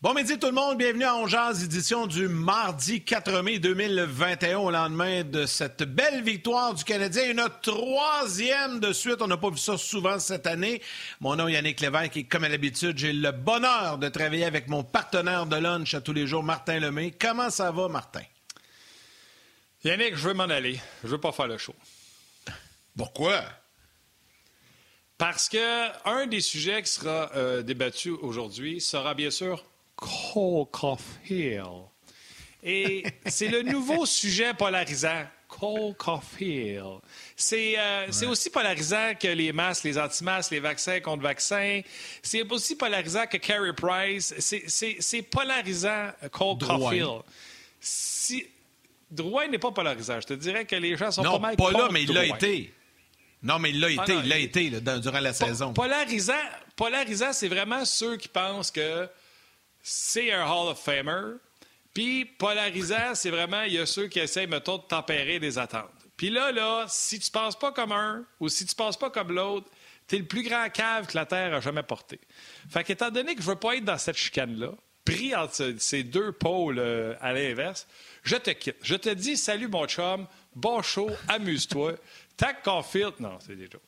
Bon midi tout le monde, bienvenue à Ongeaz, édition du mardi 4 mai 2021 au lendemain de cette belle victoire du Canadien, une troisième de suite, on n'a pas vu ça souvent cette année. Mon nom est Yannick Lévesque et comme à l'habitude, j'ai le bonheur de travailler avec mon partenaire de lunch à tous les jours, Martin Lemay. Comment ça va Martin? Yannick, je veux m'en aller, je veux pas faire le show. Pourquoi? Parce que un des sujets qui sera euh, débattu aujourd'hui sera bien sûr Cole Caulfield. Et c'est le nouveau sujet polarisant. Cole Caulfield. C'est euh, aussi polarisant que les masques, les anti-masques, les vaccins contre vaccins. C'est aussi polarisant que Carey Price. C'est polarisant, Cole Caulfield. Si... Drouin n'est pas polarisant. Je te dirais que les gens sont pas mal pas là, mais il l'a été. Non, mais il l'a ah été, il l'a été durant la saison. Polarisant, polarisant c'est vraiment ceux qui pensent que c'est un Hall of Famer. Puis polarisant, c'est vraiment, il y a ceux qui essayent, mettons, de tempérer des attentes. Puis là, là, si tu penses pas comme un ou si tu penses pas comme l'autre, t'es le plus grand cave que la Terre a jamais porté. Fait qu'étant donné que je veux pas être dans cette chicane-là, pris entre ces deux pôles euh, à l'inverse, je te quitte. Je te dis salut mon chum, bon show, amuse-toi. Tac Caulfield, non, c'est déjà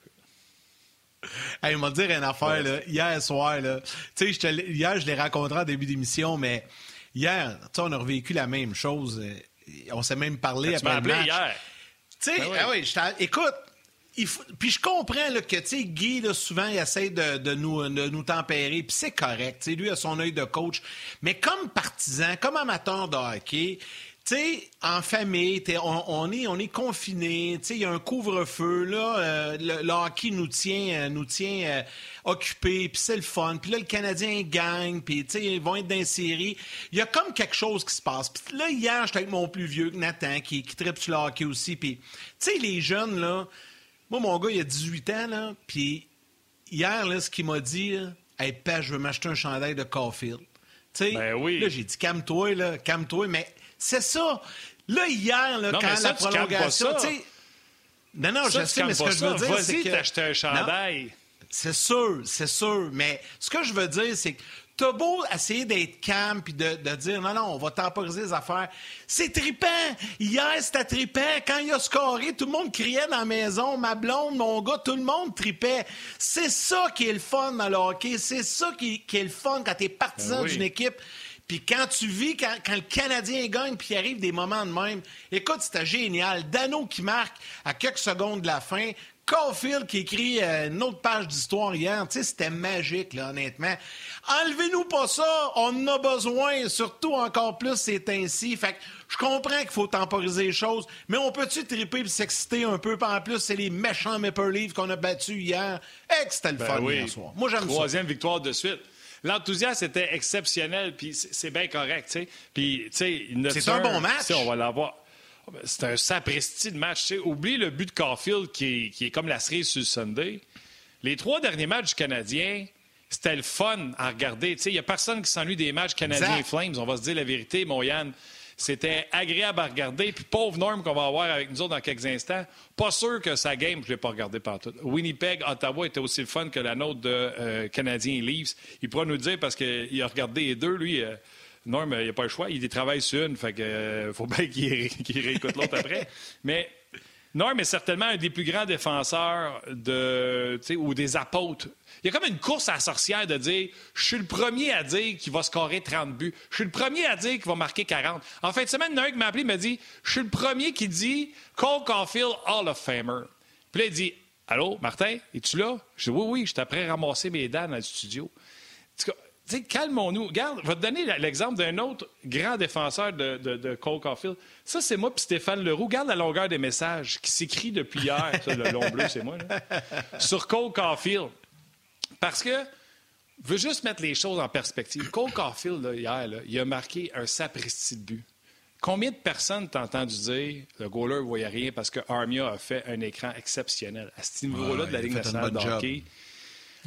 Hey, il m'a dit une affaire, là, hier soir, là. Tu sais, hier, je l'ai rencontré en début d'émission, mais hier, on a revécu la même chose. Euh, on s'est même parlé après le match. hier? Tu sais, ben oui. ah écoute, puis je comprends là, que Guy, là, souvent, il essaie de, de, nous, de nous tempérer, puis c'est correct. Lui a son œil de coach. Mais comme partisan, comme amateur de hockey, tu sais, en famille, on, est, on est confiné, il y a un couvre-feu, là, euh, le, hockey nous tient, euh, nous tient euh, occupés, puis c'est le fun. Puis là, le Canadien gagne, puis ils vont être dans série. Il y a comme quelque chose qui se passe. Puis là, hier, j'étais avec mon plus vieux, Nathan, qui, qui tripe sur le hockey aussi. Puis, tu sais, les jeunes, là, moi, mon gars, il a 18 ans, là, puis hier, là, ce qu'il m'a dit, hey, Père, je veux m'acheter un chandail de Caulfield. Tu sais, ben oui. là, j'ai dit, calme-toi, là, calme-toi, mais c'est ça. Là, hier, là, quand la prolongation. Non, non, je sais, mais ce que je veux dire, c'est que. t'acheter un chandail. C'est sûr, c'est sûr. Mais ce que je veux dire, c'est que t'as beau essayer d'être calme puis de, dire non, non, on va temporiser les affaires. C'est trippant. Hier, c'était trippant. Quand il a scoré, tout le monde criait dans la maison. Ma blonde, mon gars, tout le monde tripait. C'est ça qui est le fun dans le hockey. C'est ça qui, est le fun quand t'es partisan ben d'une équipe. Puis quand tu vis, quand, le Canadien gagne, puis il arrive des moments de même, écoute, c'était génial. Dano qui marque à quelques secondes de la fin. Caulfield qui écrit euh, une autre page d'histoire hier. Tu sais, c'était magique, là, honnêtement. Enlevez-nous pas ça. On en a besoin. Surtout encore plus, c'est ainsi. Fait que je comprends qu'il faut temporiser les choses, mais on peut-tu triper et s'exciter un peu? En plus, c'est les méchants Maple Leafs qu'on a battus hier. Que c'était le ben fun hier soir. Moi, j'aime ça. Troisième victoire de suite l'enthousiasme était exceptionnel, puis c'est bien correct. Puis, c'est un bon match. On va l'avoir. C'est un sapristi de match. sais. Oublie le but de Caulfield qui est, comme la cerise sur le Sunday. Les trois derniers matchs du Canadien, c'était le fun à regarder. Il n'y a personne qui s'ennuie des matchs Canadiens Flames. On va se dire la vérité, mon Yann. C'était agréable à regarder. Puis pauvre Norm qu'on va avoir avec nous autres dans quelques instants. Pas sûr que sa game, je ne l'ai pas regardé partout. Winnipeg, Ottawa était aussi le fun que la nôtre de euh, Canadiens Leafs. Il pourra nous dire parce qu'il a regardé les deux, lui. Euh, Norm, il n'a pas le choix. Il travaille sur une. Fait que euh, faut bien qu'il réécoute l'autre après. Mais Norm est certainement un des plus grands défenseurs ou des apôtres il y a comme une course à la sorcière de dire je suis le premier à dire qu'il va scorer 30 buts. Je suis le premier à dire qu'il va marquer 40. En fin de semaine, un qui m'a appelé m'a dit je suis le premier qui dit Cole Caulfield Hall of Famer. Puis là, il dit Allô, Martin, es-tu là? Je dis Oui, oui, je prêt à ramasser mes dents dans le studio. Calmons-nous. Regarde, je vais te donner l'exemple d'un autre grand défenseur de, de, Cole Caulfield. Ça, c'est moi puis Stéphane Leroux. Regarde la longueur des messages qui s'écrit depuis hier. le long bleu, c'est moi. Sur Cole Caulfield. Parce que, je veux juste mettre les choses en perspective. Cole Caulfield, hier, il a marqué un sapristi de but. Combien de personnes t'ont entendu dire le goaler ne voyait rien parce que Armia a fait un écran exceptionnel? À ce niveau-là de la Ligue nationale de hockey,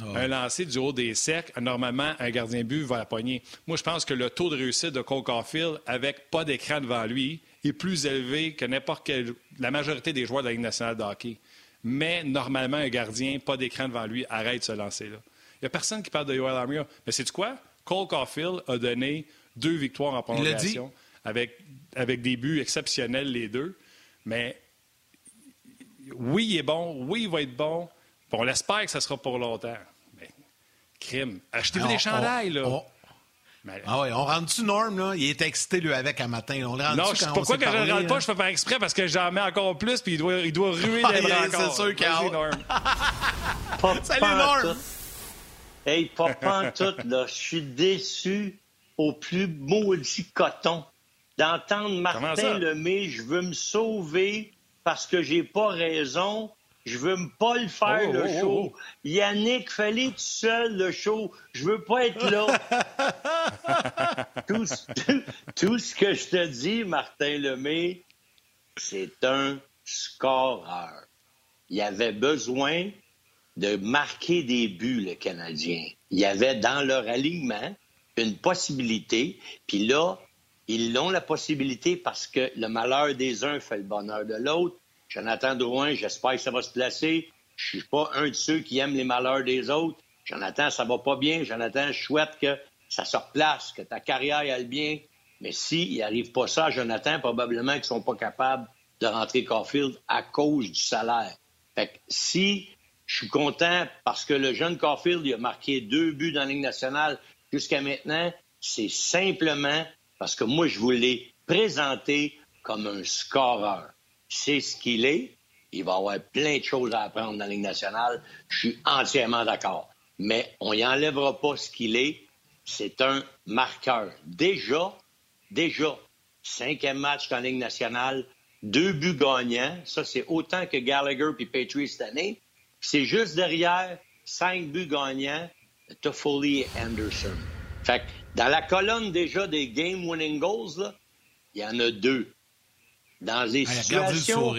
un lancer du haut des cercles, normalement, un gardien but va la poigner. Moi, je pense que le taux de réussite de Cole Caulfield, avec pas d'écran devant lui, est plus élevé que n'importe quel... la majorité des joueurs de la Ligue nationale de hockey mais normalement, un gardien, pas d'écran devant lui, arrête de se lancer là. Il n'y a personne qui parle de Yoel Armia. Mais c'est quoi? Cole Caulfield a donné deux victoires en prolongation avec, avec des buts exceptionnels les deux. Mais oui, il est bon, oui, il va être bon. On l'espère que ça sera pour longtemps. Mais crime. Achetez-vous des chandails, là? Ah oui, on rentre-tu Norm, là? Il est excité, lui, avec un matin. On le non, je, pourquoi que je ne rentre pas, je fais pas exprès parce que j'en mets encore plus puis il doit, il doit ruer ah, des bras encore. C'est sûr qu'il a Norm. Salut, Norm! Hey, pas tout, là. Je suis déçu au plus maudit coton d'entendre Martin Lemay, je veux me sauver parce que j'ai pas raison. Je veux pas le faire, oh, le oh, show. Oh, Yannick, fallait tout seul, le show. Je veux pas être là. tout, tout, ce que je te dis, Martin Lemay, c'est un scoreur. Il avait besoin de marquer des buts, le Canadien. Il y avait dans leur alignement une possibilité. Puis là, ils ont la possibilité parce que le malheur des uns fait le bonheur de l'autre. Jonathan Drouin, j'espère que ça va se placer. Je suis pas un de ceux qui aiment les malheurs des autres. Jonathan, ça va pas bien. Jonathan, je souhaite que ça se replace, que ta carrière aille bien. Mais s'il si n'arrive pas ça, Jonathan, probablement qu'ils sont pas capables de rentrer Caulfield à cause du salaire. Fait que si je suis content parce que le jeune Caulfield, a marqué deux buts dans la Ligue nationale jusqu'à maintenant, c'est simplement parce que moi, je vous l'ai présenté comme un scoreur. C'est ce qu'il est. Il va avoir plein de choses à apprendre dans la Ligue nationale. Je suis entièrement d'accord. Mais on n'y enlèvera pas ce qu'il est. C'est un marqueur. Déjà, déjà, cinquième match dans la Ligue nationale, deux buts gagnants. Ça, c'est autant que Gallagher puis Petrie cette année. C'est juste derrière, cinq buts gagnants, Toffoli et Anderson. Fait que dans la colonne déjà des game winning goals, il y en a deux. Dans les situations.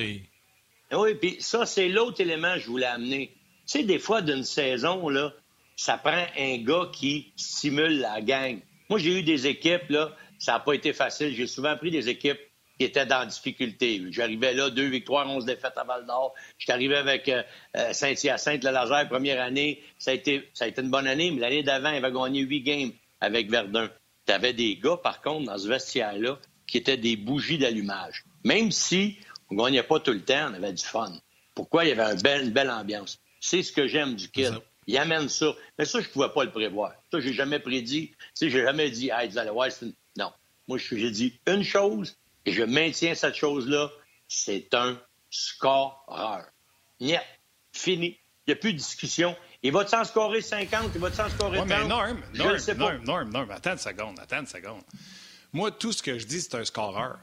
Oui, puis ça, c'est l'autre élément que je voulais amener. Tu sais, des fois, d'une saison, là, ça prend un gars qui stimule la gang. Moi, j'ai eu des équipes, là, ça n'a pas été facile. J'ai souvent pris des équipes qui étaient dans difficulté. J'arrivais là, deux victoires, onze défaites à Val d'Or. J'étais arrivé avec euh, euh, Saint-Hyacinthe, le Laser, première année. Ça a, été, ça a été une bonne année, mais l'année d'avant, il avait gagné huit games avec Verdun. Tu avais des gars, par contre, dans ce vestiaire-là, qui étaient des bougies d'allumage. Même si on ne gagnait pas tout le temps, on avait du fun. Pourquoi? Il y avait une belle, ambiance? C'est ce que j'aime du kid. Il amène ça. Mais ça, je ne pouvais pas le prévoir. Ça, j'ai jamais prédit. Tu sais, j'ai jamais dit, hey, vous allez voir, non. Moi, j'ai dit une chose, et je maintiens cette chose-là, c'est un scoreur. Niet. Fini. Il n'y a plus de discussion. Il va s'en scorer 50? Il va s'en scorer ouais, 30? Mais Norm, Norm, Norm, Norm, Norm, attends une seconde, attends une seconde. Moi, tout ce que je dis, c'est un scoreur.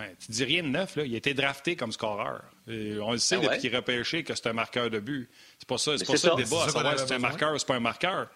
Hein, tu dis rien de neuf, là. Il a été drafté comme scoreur. on le sait ah depuis qu'il est repêché que c'est un marqueur de but. C'est pas ça, c'est pas ça, le débat, à savoir si c'est un marqueur ou c'est pas un marqueur.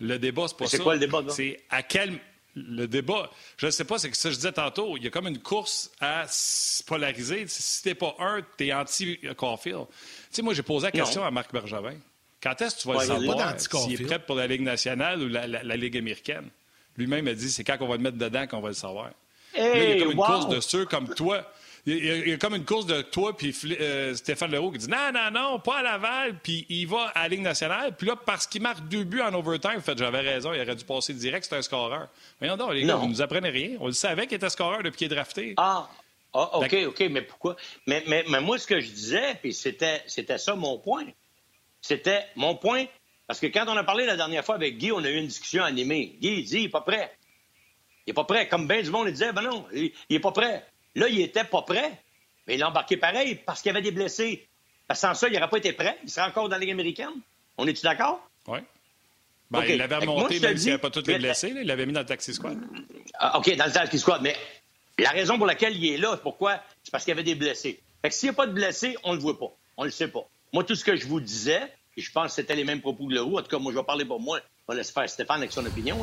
Le débat, c'est pas ça. C'est quoi le débat, C'est à quel le débat, je ne sais pas, c'est que ça, je disais tantôt, il y a comme une course à se polariser. Si t'es pas un, t'es anti-Caulfield. Tu sais, moi, j'ai posé la question à Marc Bergevin. Quand est-ce que tu vas le savoir s'il est prêt pour la Ligue nationale ou la, Ligue américaine? Lui-même a dit, c'est quand qu'on va le mettre dedans qu'on va le savoir. Il y a comme une course de ceux comme toi. Il y, a, comme une course de toi puis euh, Stéphane Leroux qui dit non, non, non, pas à Laval, puis il va à la Ligue nationale. Puis là, parce qu'il marque deux buts en overtime, fait, j'avais raison, il aurait dû passer direct, c'est un scoreur. Mais non, les gars, vous nous apprenez rien. On le savait qu'il était scoreur depuis qu'il est drafté. Ah, ah OK, OK, mais pourquoi? Mais, mais, mais, moi, ce que je disais, puis c'était ça mon point. C'était mon point. Parce que quand on a parlé la dernière fois avec Guy, on a eu une discussion animée. Guy, il dit, il n'est pas prêt. Il n'est pas prêt. Comme ben du monde, il disait, ben non, il n'est pas prêt. Là, il était pas prêt. Mais il l'a embarqué pareil parce qu'il y avait des blessés. Parce que sans ça, il n'aurait pas été prêt. Il serait encore dans la Ligue américaine. On est-tu d'accord? Oui. Ben, Il l'avait remonté, même s'il n'y avait pas tous les blessés. il l'avait mis dans le taxi squad. Ah, OK, dans le taxi squad. Mais la raison pour laquelle il est là, pourquoi? C'est parce qu'il y avait des blessés. Fait que s'il n'y a pas de blessés, on ne le voit pas. On ne le sait pas. Moi, tout ce que je vous disais, et je pense que c'était les mêmes propos que Leroux, en tout cas, moi, je vais parler pour moi. On laisse faire Stéphane avec son opinion.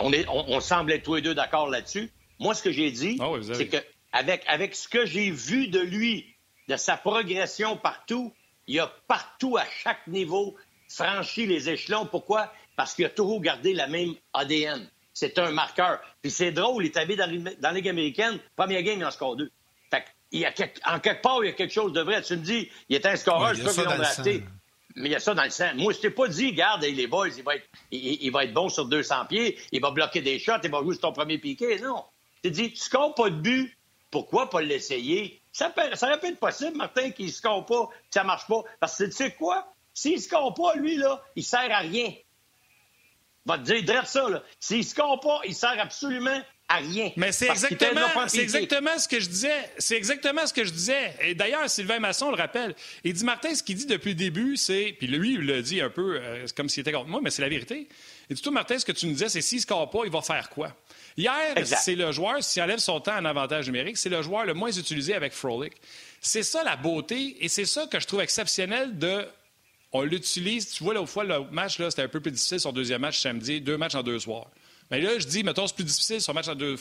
On, est, on, semble être tous les deux d'accord là-dessus. Moi, ce que j'ai dit, ah c'est que avec, avec ce que j'ai vu de lui, de sa progression partout, il a partout, à chaque niveau, franchi les échelons. Pourquoi? Parce qu'il a toujours gardé la même ADN. C'est un marqueur. Puis c'est drôle, il est arrivé dans, la Ligue américaine, première game, il en score deux. Fait il y a en quelque part, il y a quelque chose de vrai. Tu me dis, il était un scoreur, je sais pas qu'ils l'ont drafté. Mais il y a ça dans le sang. Moi, je t'ai pas dit, garde, les boys, il va, être, il, va être bon sur 200 pieds, il va bloquer des shots, il va jouer sur ton premier piqué. Non. Tu dit, tu scores pas de but, pourquoi pas l'essayer? Ça, ça aurait pu être possible, Martin, qu'il ne score pas, que ça marche pas. Parce que tu sais quoi? S'il ne score pas, lui, là, il sert à rien. Va te dire, dresse ça, là. S'il ne score pas, il sert absolument à rien. Mais c'est exactement, c'est exactement ce que je disais. C'est exactement ce que je disais. Et d'ailleurs, Sylvain Masson le rappelle. Il dit, Martin, ce qu'il dit depuis le début, c'est. Puis lui, il le dit un peu euh, comme s'il était contre moi, mais c'est la vérité. Et dit, toi, Martin, ce que tu nous disais, c'est s'il ne score pas, il va faire quoi? Hier, c'est le joueur, s'il enlève son temps en avantage numérique, c'est le joueur le moins utilisé avec Frolic. C'est ça la beauté et c'est ça que je trouve exceptionnel de. On l'utilise. Tu vois, l'autre fois, le match, là, c'était un peu plus difficile, son deuxième match samedi, deux matchs en deux soirs. Mais là, je dis, mettons, c'est plus difficile sur match en deux,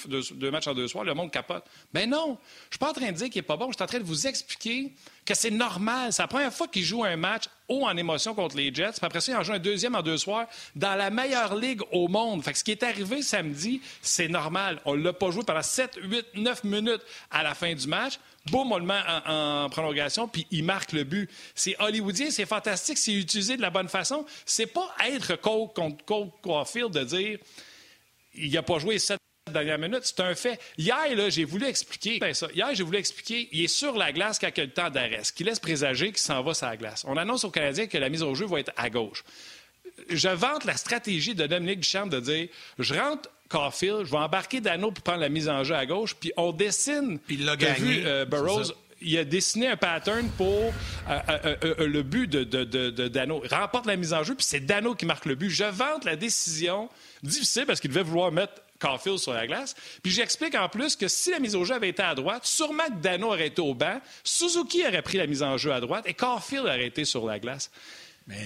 matchs en deux soirs, le monde capote. Ben non, je suis pas en train de dire qu'il est pas bon, je suis en train de vous expliquer que c'est normal. C'est la première fois qu'il joue un match haut en émotion contre les Jets, puis après ça, il en joue un deuxième en deux soirs dans la meilleure ligue au monde. Fait que ce qui est arrivé samedi, c'est normal. On l'a pas joué pendant 7, 8, 9 minutes à la fin du match. Boum, on le met en, prolongation, puis il marque le but. C'est hollywoodien, c'est fantastique, c'est utilisé de la bonne façon. C'est pas être Cole contre Cole Caulfield de dire il n'a pas joué sept dernières minutes. C'est un fait. Hier, j'ai voulu expliquer ben ça. Hier, j'ai voulu expliquer, il est sur la glace quand il a le temps d'arrêt, ce qui laisse présager qu'il s'en va sur la glace. On annonce aux Canadiens que la mise au jeu va être à gauche. Je vante la stratégie de Dominique Duchamp de dire je rentre Caulfield, je vais embarquer Dano pour prendre la mise en jeu à gauche, puis on dessine. Puis il l'a gagné. Euh, Burroughs, il a dessiné un pattern pour euh, euh, le but de, de, Dano. Il remporte la mise en jeu, puis c'est Dano qui marque le but. Je vante la décision difficile parce qu'il devait vouloir mettre Caulfield sur la glace. Puis j'explique en plus que si la mise au jeu avait été à droite, sûrement que Dano aurait été au banc, Suzuki aurait pris la mise en jeu à droite et Caulfield aurait été sur la glace.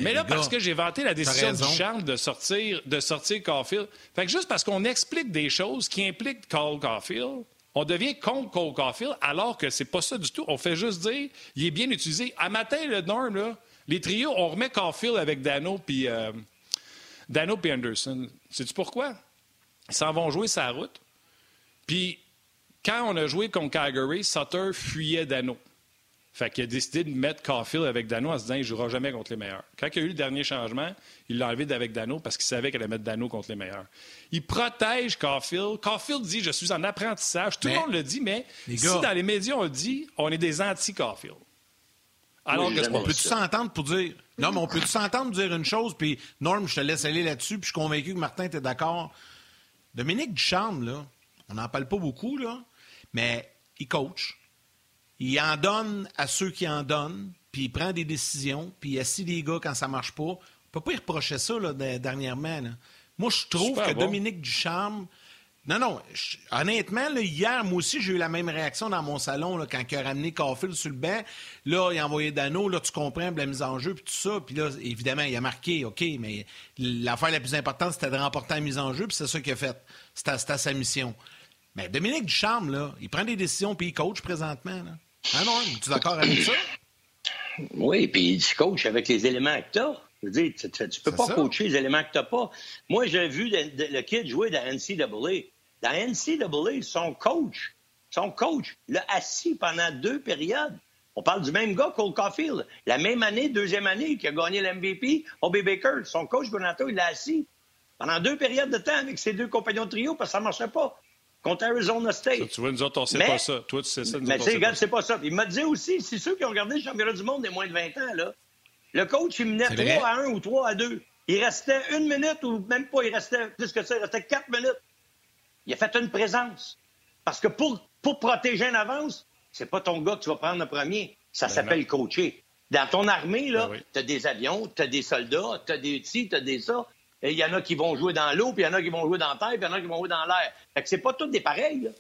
Mais, là, parce que j'ai vanté la décision du charme de sortir, de sortir Caulfield, fait que juste parce qu'on explique des choses qui impliquent Cole Caulfield, on devient contre Cole Caulfield, alors que c'est pas ça du tout. On fait juste dire, il est bien utilisé. À matin, le norm, là, les trios, on remet Caulfield avec Dano puis euh, Dano et Anderson. Sais-tu pourquoi? Ils s'en vont jouer sa route. Puis, quand on a joué contre Calgary, Sutter fuyait Dano. Fait qu'il a décidé de mettre Caulfield avec Dano en se disant qu'il ne jouera jamais contre les meilleurs. Quand il y a eu le dernier changement, il l'a enlevé avec Dano parce qu'il savait qu'elle allait mettre Dano contre les meilleurs. Il protège Caulfield. Caulfield dit Je suis en apprentissage. Tout le monde le dit, mais si dans les médias on le dit, on est des anti-Caulfield. Alors on peut-tu s'entendre pour dire. Non, mais on peut s'entendre pour dire une chose, puis Norm, je te laisse aller là-dessus, puis je suis convaincu que Martin était d'accord. Dominique Ducharme, là, on n'en parle pas beaucoup, là, mais il coach. Il en donne à ceux qui en donnent, puis il prend des décisions, puis il assis les gars quand ça marche pas. On peut pas y reprocher ça là, dernièrement. Moi, je trouve que Dominique Ducharme, non, non. honnêtement, hier, moi aussi, j'ai eu la même réaction dans mon salon là, quand il a ramené Caulfield sur le banc. Là, il a envoyé Dano. Là, tu comprends la mise en jeu puis tout ça. Puis là, évidemment, il a marqué, OK, mais l'affaire la plus importante, c'était de remporter la mise en jeu, puis c'est ça qu'il a fait. C'était sa mission. Mais Dominique Ducharme, là, il prend des décisions puis il coach présentement. Là. Ah non, tu es d'accord avec ça? Oui, puis il coach avec les éléments que tu as. Je veux dire, tu, ne peux pas coacher les éléments que tu n'as pas. Moi, j'ai vu le, kid jouer dans NCAA. Dans NCAA, son coach, son coach l'a assis pendant deux périodes. On parle du même gars, Cole Caulfield. La même année, deuxième année, qui a gagné l'MVP, O.B. Baker. Son coach, Bonato, il l'a assis pendant deux périodes de temps avec ses deux compagnons de trio parce que ça ne marchait pas contre Arizona State. tu vois, nous autres, on ne sait pas ça. Toi, tu sais ça. Nous mais tu sais, c'est pas ça. Il m'a dit aussi, c'est ceux qui ont regardé le championnat du monde des moins de 20 ans, là, le coach, il menait 3 à 1 ou 3 à 2. Il restait une minute ou même pas, il restait plus que ça, il restait 4 minutes. Il a fait une présence. Parce que pour, pour protéger une avance, c'est pas ton gars que tu vas prendre le premier. Ça ben s'appelle coacher. Dans ton armée, là, ben tu as des avions, tu as des soldats, tu as des ci, tu as des ça. Il y en a qui vont jouer dans l'eau, puis il y en a qui vont jouer dans la terre, puis il y en a qui vont jouer dans l'air. Fait que c'est pas tous des pareils. Là.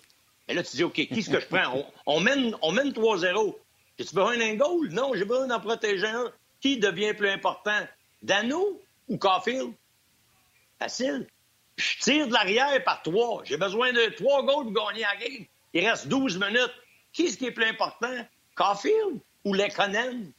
Et là, tu dis, OK, qui est-ce que je prends? On, mène, on mène 3-0. As-tu besoin d'un goal? Non, j'ai besoin d'en protéger un. Qui devient plus important? Dano ou Caulfield? Facile. Je tire de l'arrière par trois. J'ai besoin de trois goals pour gagner la game. Il reste 12 minutes. Qui est-ce qui est plus important? Caulfield ou Lekonen?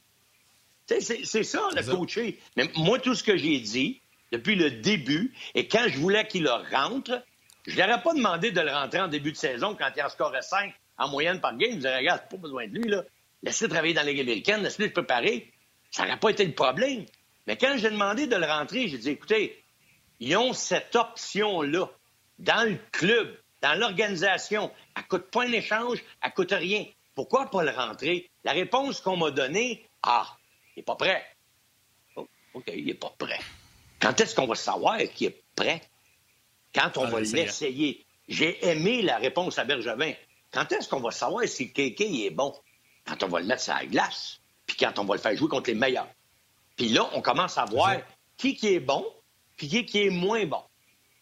C'est ça, le coacher. Mais moi, tout ce que j'ai dit depuis le début, et quand je voulais qu'il le rentre, je n'aurais pas demandé de le rentrer en début de saison quand il en scorait 5 en moyenne par game. Je disais, regarde, pas besoin de lui, là. Laissez-le travailler dans les américaine, laissez-le se préparer. Ça n'aurait pas été le problème. Mais quand j'ai demandé de le rentrer, j'ai dit, écoutez, ils ont cette option-là dans le club, dans l'organisation. Elle coûte pas un échange, elle coûte rien. Pourquoi pas le rentrer? La réponse qu'on m'a donnée, ah, il n'est pas prêt. Oh, OK, il n'est pas prêt. Quand est-ce qu'on va savoir qu'il est prêt? Quand on Ah, va l'essayer? J'ai aimé la réponse à Bergevin. Quand est-ce qu'on va savoir si Kéké est bon? Quand on va le mettre sur la glace, puis quand on va le faire jouer contre les meilleurs. Puis là, on commence à voir qui qui est bon, puis qui qui est moins bon.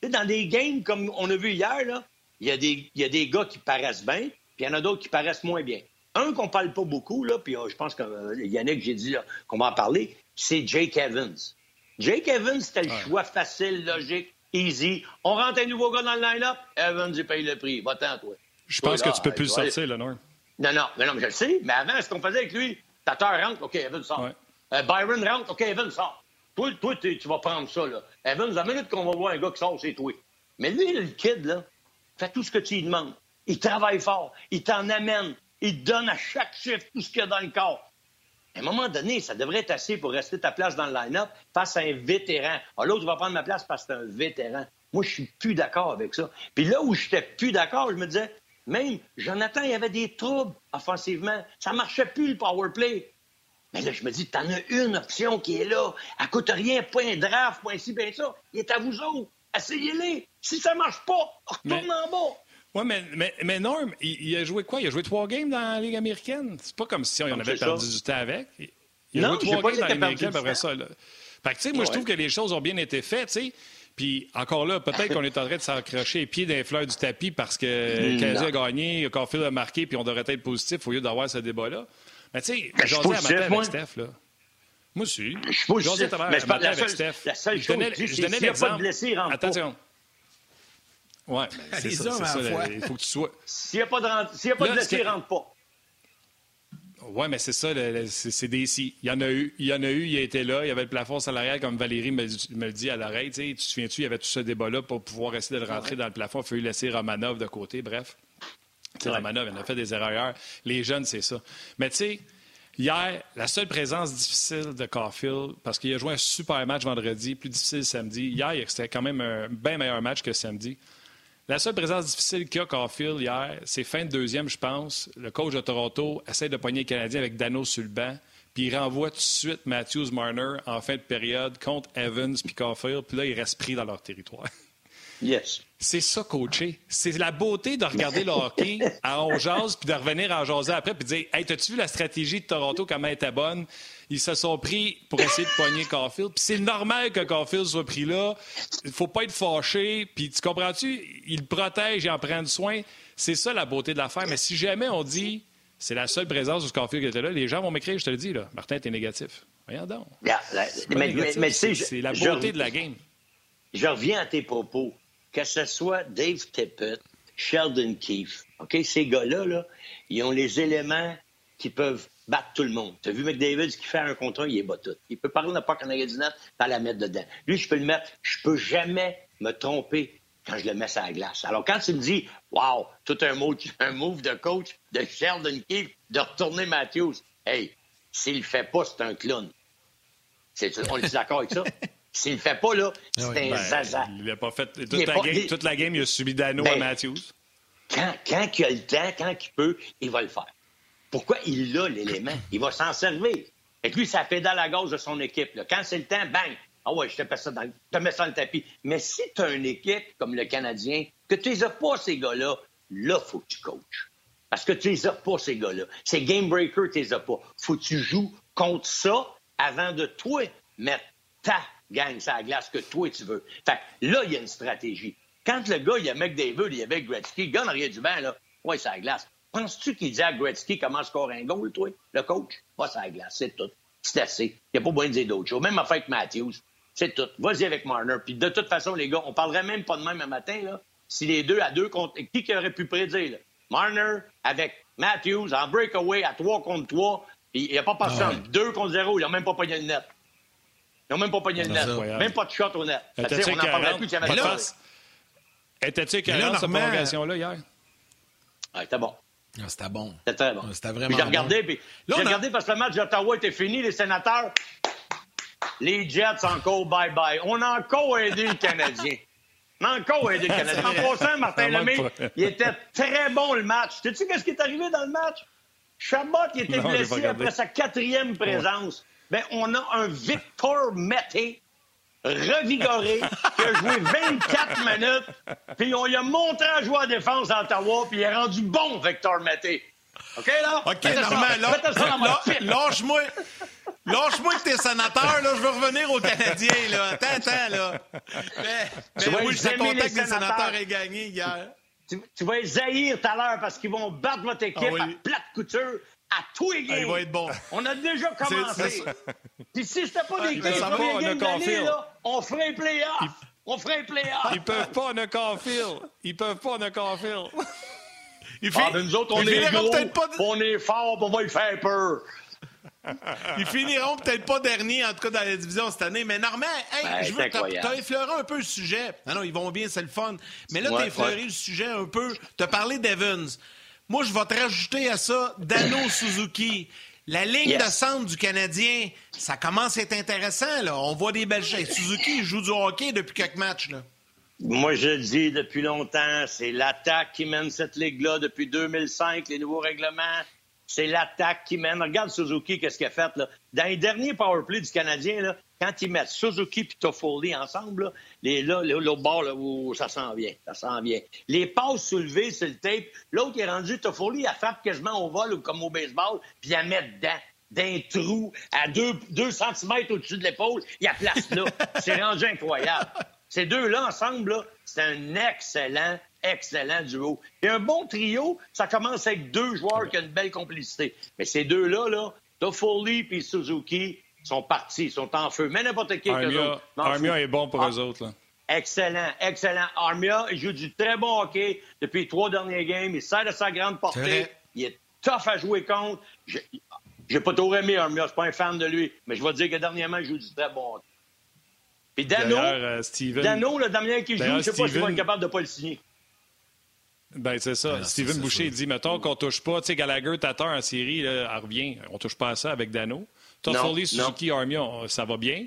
Dans des games comme on a vu hier, là, il y, a des- il y a des gars qui paraissent bien, puis il y en a d'autres qui paraissent moins bien. Un qu'on parle pas beaucoup, là, puis euh, je pense que euh, Yannick, j'ai dit qu'on va en parler, c'est Jake Evans. Jake Evans, c'était le choix facile, logique, easy. On rentre un nouveau gars dans le line-up, Evans, il paye le prix. Va-t'en, toi. Je pense que tu peux plus le sortir, Norm. non, non, mais non, mais je le sais. Mais avant, ce qu'on faisait avec lui, Tatar rentre, OK, Evan sort. Ouais. Euh, Byron rentre, OK, Evan sort. Toi, toi tu vas prendre ça, là. Evan, la minute qu'on va voir un gars qui sort, c'est toi. Mais lui, le kid, là, fait tout ce que tu lui demandes. Il travaille fort, il t'en amène, il te donne à chaque chiffre tout ce qu'il y a dans le corps. À un moment donné, ça devrait être assez pour rester ta place dans le line-up face à un vétéran. Ah, l'autre va prendre ma place parce que c'est un vétéran. Moi, je suis plus d'accord avec ça. Puis là où j'étais plus d'accord, je me disais, même Jonathan, il y avait des troubles offensivement. Ça marchait plus, le power play. Mais là, je me dis, t'en as une option qui est là. Elle coûte rien, pas un draft, pas ci, bien ça. Il est à vous autres. Essayez-les. Si ça marche pas, retourne Mais- en bas. Oui, mais, mais, mais Norm, il, il a joué quoi? Il a joué trois games dans la Ligue américaine? C'est pas comme si on avait perdu ça. du temps avec. Il a Non, joué trois games dans la Ligue américaine après ça. Là. Fait que, tu sais, moi, je trouve que les choses ont bien été faites, tu sais. Puis encore là, peut-être qu'on est en train de s'accrocher les pieds d'un fleur du tapis parce que le Canadien a gagné, Caulfield a marqué, puis on devrait être positif au lieu d'avoir ce débat-là. Mais tu sais, je j'en dis à matin avec Steph, là. Moi aussi. Je suis positif, mais matin la avec Steph. la seule Je donnais- chose, je donnais l'exemple. pas. Ouais, ben, c'est ça, la Il faut que tu sois. S'il n'y a pas de, s'il y a pas Là, de blessé, il rentre pas. Oui, mais c'est ça, le- le- c'est c'est des si. Il y en a eu, il y en a eu, il été là, il y avait le plafond salarial, comme Valérie me, me le dit à l'oreille. Tu te souviens-tu, il y avait tout ce débat-là pour pouvoir essayer de le rentrer dans le plafond. Il faut laisser Romanov de côté, bref. Ouais. Romanov, il en a fait des erreurs. Les jeunes, c'est ça. Mais tu sais, hier, la seule présence difficile de Caulfield, parce qu'il a joué un super match vendredi, plus difficile samedi. Hier, c'était quand même un bien meilleur match que samedi. La seule présence difficile qu'il y a Caulfield hier, c'est fin de deuxième, je pense. Le coach de Toronto essaie de pogner les Canadiens avec Dano sur le banc, puis il renvoie tout de suite Matthews Marner en fin de période contre Evans puis Caulfield, puis là, il reste pris dans leur territoire. Yes. C'est ça, coacher. C'est la beauté de regarder le hockey à on jase, puis de revenir en jaser après, puis de dire Hey, t'as-tu vu la stratégie de Toronto, comment elle était bonne? Ils se sont pris pour essayer de pogner Caulfield. Puis c'est normal que Caulfield soit pris là. Il faut pas être fâché. Puis tu comprends-tu? Il le protège, il en prend soin. C'est ça la beauté de l'affaire. Mais si jamais on dit c'est la seule présence où Caulfield était là, les gens vont m'écrire, je te le dis, là. Martin, t'es négatif. Voyons donc. Yeah, la- C'est mais, négatif, mais la je- beauté de la game. je reviens à tes propos. Que ce soit Dave Tippett, Sheldon Keefe, OK? Ces gars-là, là, ils ont les éléments qui peuvent battre tout le monde. Tu as vu McDavid qui fait un contrat, il est bat tout. Il peut parler n'importe pas en arrière du net, pas la mettre dedans. Lui, je peux le mettre. Je peux jamais me tromper quand je le mets sur la glace. Alors, quand tu me dis, wow, tout un move, un move de coach de Sheldon Keefe, de retourner Matthews, hey, s'il le fait pas, c'est un clown. On est d'accord avec ça? S'il le fait pas, là, c'est un Ben, zaza. il a pas fait. Toute, la pas- game, il- toute la game, il a subi Dano Ben, à Matthews. Quand, quand il a le temps, quand il peut, il va le faire. Pourquoi il a l'élément? Il va s'en servir. Et lui, ça pédale à gauche de son équipe. Quand c'est le temps, bang! Ah ouais, je te ça dans, te mets ça dans le tapis. Mais si tu as une équipe comme le Canadien, que tu les as pas, ces gars-là, là, faut que tu coaches. Parce que tu les as pas, ces gars-là. Ces game breakers, tu les as pas. Faut que tu joues contre ça avant de toi mettre ta gang sur la glace que toi tu veux. Fait que là, il y a une stratégie. Quand le gars, il y a McDavid, il y avait Gretzky, le gars en arrière du banc, là, ouais, c'est la glace. Penses-tu qu'il dit à Gretzky comment scorer un goal, toi, le coach? Pas sur la glace, c'est tout. C'est assez. Il n'y a pas besoin de dire d'autres choses. Même affaire avec Matthews. C'est tout. Vas-y avec Marner. Puis de toute façon, les gars, on parlerait même pas de même un matin, là, si les deux à deux contre. Qui qui aurait pu prédire, là? Marner avec Matthews en breakaway à 3 contre 3. Puis il n'y a pas personne. 2 contre 0, ils n'ont même pas pogné le net. Ils n'ont même pas pogné le net. incroyable. Même pas de shot au net. On n'en parlerait plus qu'il y avait Pas de. Étais-tu Mais là, écœurant, cette Normand- prolongation-là, hier? Ouais, c'était bon. Ah, C'était bon. C'était très bon. Ah, C'était vraiment J'ai regardé, bon. puis j'ai regardé parce que le match d'Ottawa était fini, les sénateurs. Les Jets, encore bye-bye. On a encore aidé le Canadien. On a encore aidé le Canadien. En passant, Martin Lemay, il était très bon le match. Sais-tu qu'est-ce qui est arrivé dans le match? Chabot, il était blessé après sa quatrième présence. Ben, on a un Victor Mété revigoré, qui a joué 24 minutes, puis on lui a montré à jouer en défense à Ottawa, puis il est rendu bon, Victor Mété. OK, là? OK, Normand, lâche-moi. Lâche-moi que t'es sénateur, là. Je veux revenir aux Canadiens, là. Attends, attends, là. Mais, mais oui, j'étais content que les sénateurs aient gagné hier. Tu, tu vas les tout à l'heure parce qu'ils vont battre votre équipe ah, oui. à plate couture à tous les games. Ah, il va être bon. On a déjà commencé. Puis si c'était pas des games, premiers games là, on ferait un play-off. On ferait un play-off. Ils peuvent pas, on a Caulfield. Ils peuvent pas, on a Caulfield. Il fait... Ah, ben nous autres, on est gros, pas... on est fort, on va y faire peur. Ils finiront peut-être pas dernier, en tout cas dans la division cette année. Mais Normand, hey, ben, je veux t'as effleuré un peu le sujet. Non, non, ils vont bien, c'est le fun. Mais là, t'as effleuré le sujet un peu. T'as parlé d'Evans. Moi, je vais te rajouter à ça Dano Suzuki. La ligne de centre du Canadien, ça commence à être intéressant. Là. On voit des belles choses. Suzuki joue du hockey depuis quelques matchs. Là. Moi, je le dis depuis longtemps, c'est l'attaque qui mène cette ligue-là depuis 2005, les nouveaux règlements. C'est l'attaque qui mène. Regarde Suzuki, qu'est-ce qu'il a fait. Là. Dans les derniers powerplay du Canadien, là, quand ils mettent Suzuki et Toffoli ensemble, là, les, là, l'autre bord, là, où ça s'en vient, ça s'en vient. Les passes soulevées sur le tape, l'autre est rendu Toffoli, elle frappe quasiment au vol comme au baseball, puis elle met dedans d'un trou à 2 cm au-dessus de l'épaule, il y a place là. C'est rendu incroyable. Ces deux-là, ensemble, c'est un excellent excellent duo. Et un bon trio, ça commence avec deux joueurs qui ont une belle complicité. Mais ces deux-là, là, Toffoli et Suzuki, sont partis, sont en feu. Mais n'importe qui Armia, Armia est bon pour ah, eux autres. Là. Excellent, excellent. Armia, il joue du très bon hockey depuis les trois derniers games. Il sert de sa grande portée. Il est tough à jouer contre. J'ai pas trop aimé Armia, je suis pas un fan de lui. Mais je vais dire que dernièrement, il joue du très bon hockey. Puis Dano, euh, Dano, le Damien qui joue, je sais pas s'il va être capable de pas le signer. Ben, c'est ça. Ben, Steven Boucher dit, mettons qu'on touche pas, tu sais, Gallagher, Tatar en série, là, elle revient. On touche pas à ça avec Dano. Toffoli, Suzuki, Armia, ça va bien.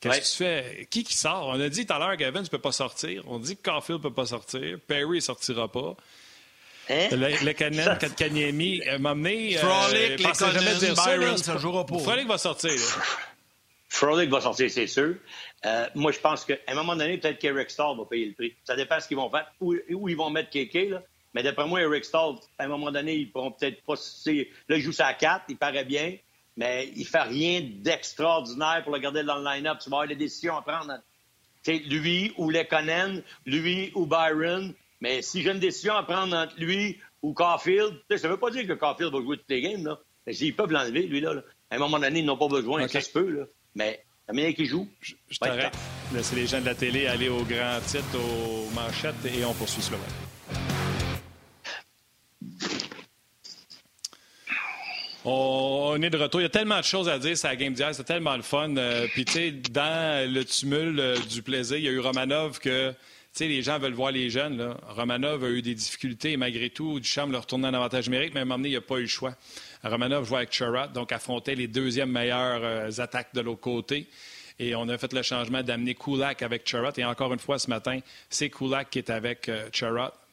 Qu'est-ce que tu fais? Qui qui sort? On a dit tout à l'heure qu'Evans ne peut pas sortir. On dit que Caulfield ne peut pas sortir. Perry ne sortira pas. Hein? Le, le Canen, Kanyemi m'a amené. Euh, Frolic, les jamais dire Byron, ça, jouera pas. Frolic va sortir. Frolic va sortir, c'est sûr. Euh, moi, je pense qu'à un moment donné, peut-être qu'Eric Stahl va payer le prix. Ça dépend de ce qu'ils vont faire, où, ils vont mettre KK. Là. Mais d'après moi, Eric Stahl, à un moment donné, ils pourront peut-être pas. Là, il joue sa 4, il paraît bien, mais il fait rien d'extraordinaire pour le garder dans le line-up. Tu vas avoir des décisions à prendre. C'est lui ou Lekonen, lui ou Byron. Mais si j'ai une décision à prendre entre lui ou Caulfield, ça ne veut pas dire que Caulfield va jouer toutes les games. Là. Mais ils peuvent l'enlever, lui, là, À un moment donné, ils n'ont pas besoin, ça se peut. Là. Mais la meilleure qui joue. Je, je t'arrête. Laissez les gens de la télé aller au grand titre, aux manchettes et on poursuit ce On est de retour. Il y a tellement de choses à dire sur la game d'hier. C'était tellement le fun. Euh, puis, tu sais, dans le tumulte euh, du plaisir, il y a eu Romanov que, tu sais, les gens veulent voir les jeunes. Romanov a eu des difficultés et malgré tout, Duchamp l'a retourné en avantage numérique, mais à un moment donné, il n'a pas eu le choix. Romanov jouait avec Charat, donc affrontait les deuxièmes meilleures euh, attaques de l'autre côté. Et on a fait le changement d'amener Kulak avec Charat. Et encore une fois, ce matin, c'est Kulak qui est avec euh.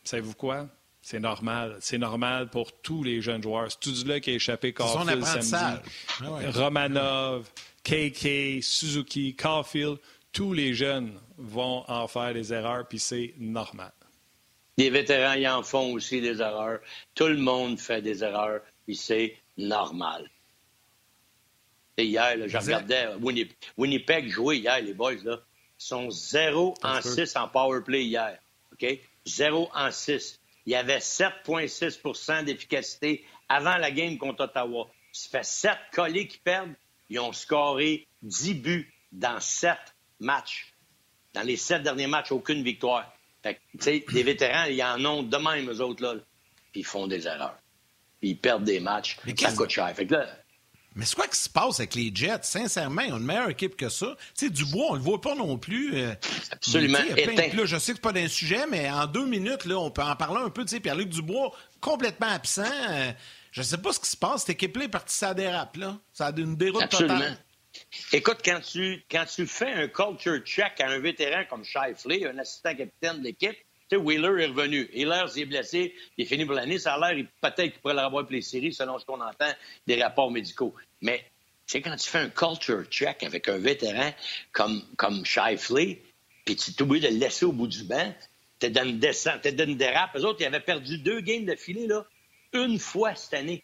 Savez-vous quoi? C'est normal. C'est normal pour tous les jeunes joueurs. C'est là qui a échappé Caulfield samedi. Ah Romanov, KK, Suzuki, Caulfield, tous les jeunes vont en faire des erreurs, puis c'est normal. Les vétérans, ils en font aussi des erreurs. Tout le monde fait des erreurs, puis c'est normal. Et hier, là, je regardais Winnipeg jouer hier, les boys. Là, ils sont 0 en 6 en power play hier. OK? 0 en 6. Il y avait 7,6% d'efficacité avant la game contre Ottawa. Ça fait 7 collés qui perdent. Ils ont scoré 10 buts dans 7 matchs. Dans les 7 derniers matchs, aucune victoire. Fait que, les vétérans, ils en ont de même, eux autres, là. Puis ils font des erreurs. Puis ils perdent des matchs. Mais ça coûte cher. Fait que là, mais c'est quoi qui se passe avec les Jets? Sincèrement, ils ont une meilleure équipe que ça. Tu sais, Dubois, on le voit pas non plus. Euh, Absolument. là, je sais que c'est pas d'un sujet, mais en deux minutes, là, on peut en parler un peu. Tu sais, Pierre-Luc Dubois, complètement absent. Je euh, je sais pas ce qui se passe. Cette équipe-là est partie, ça dérape, là. Ça a une déroute Absolument. totale. Écoute, quand tu, quand tu fais un culture check à un vétéran comme Shifley, un assistant capitaine d'équipe, tu Wheeler est revenu. Hiller s'est blessé, il est fini pour l'année. Ça a l'air, peut-être qu'il pourrait l'avoir pour les séries, selon ce qu'on entend des rapports médicaux. Mais, tu sais, quand tu fais un culture check avec un vétéran comme, comme Shifley, puis tu t'oublies de le laisser au bout du banc, t'es dans une descente, t'es dans une dérape. Eux autres, ils avaient perdu deux games de filet, là, une fois cette année.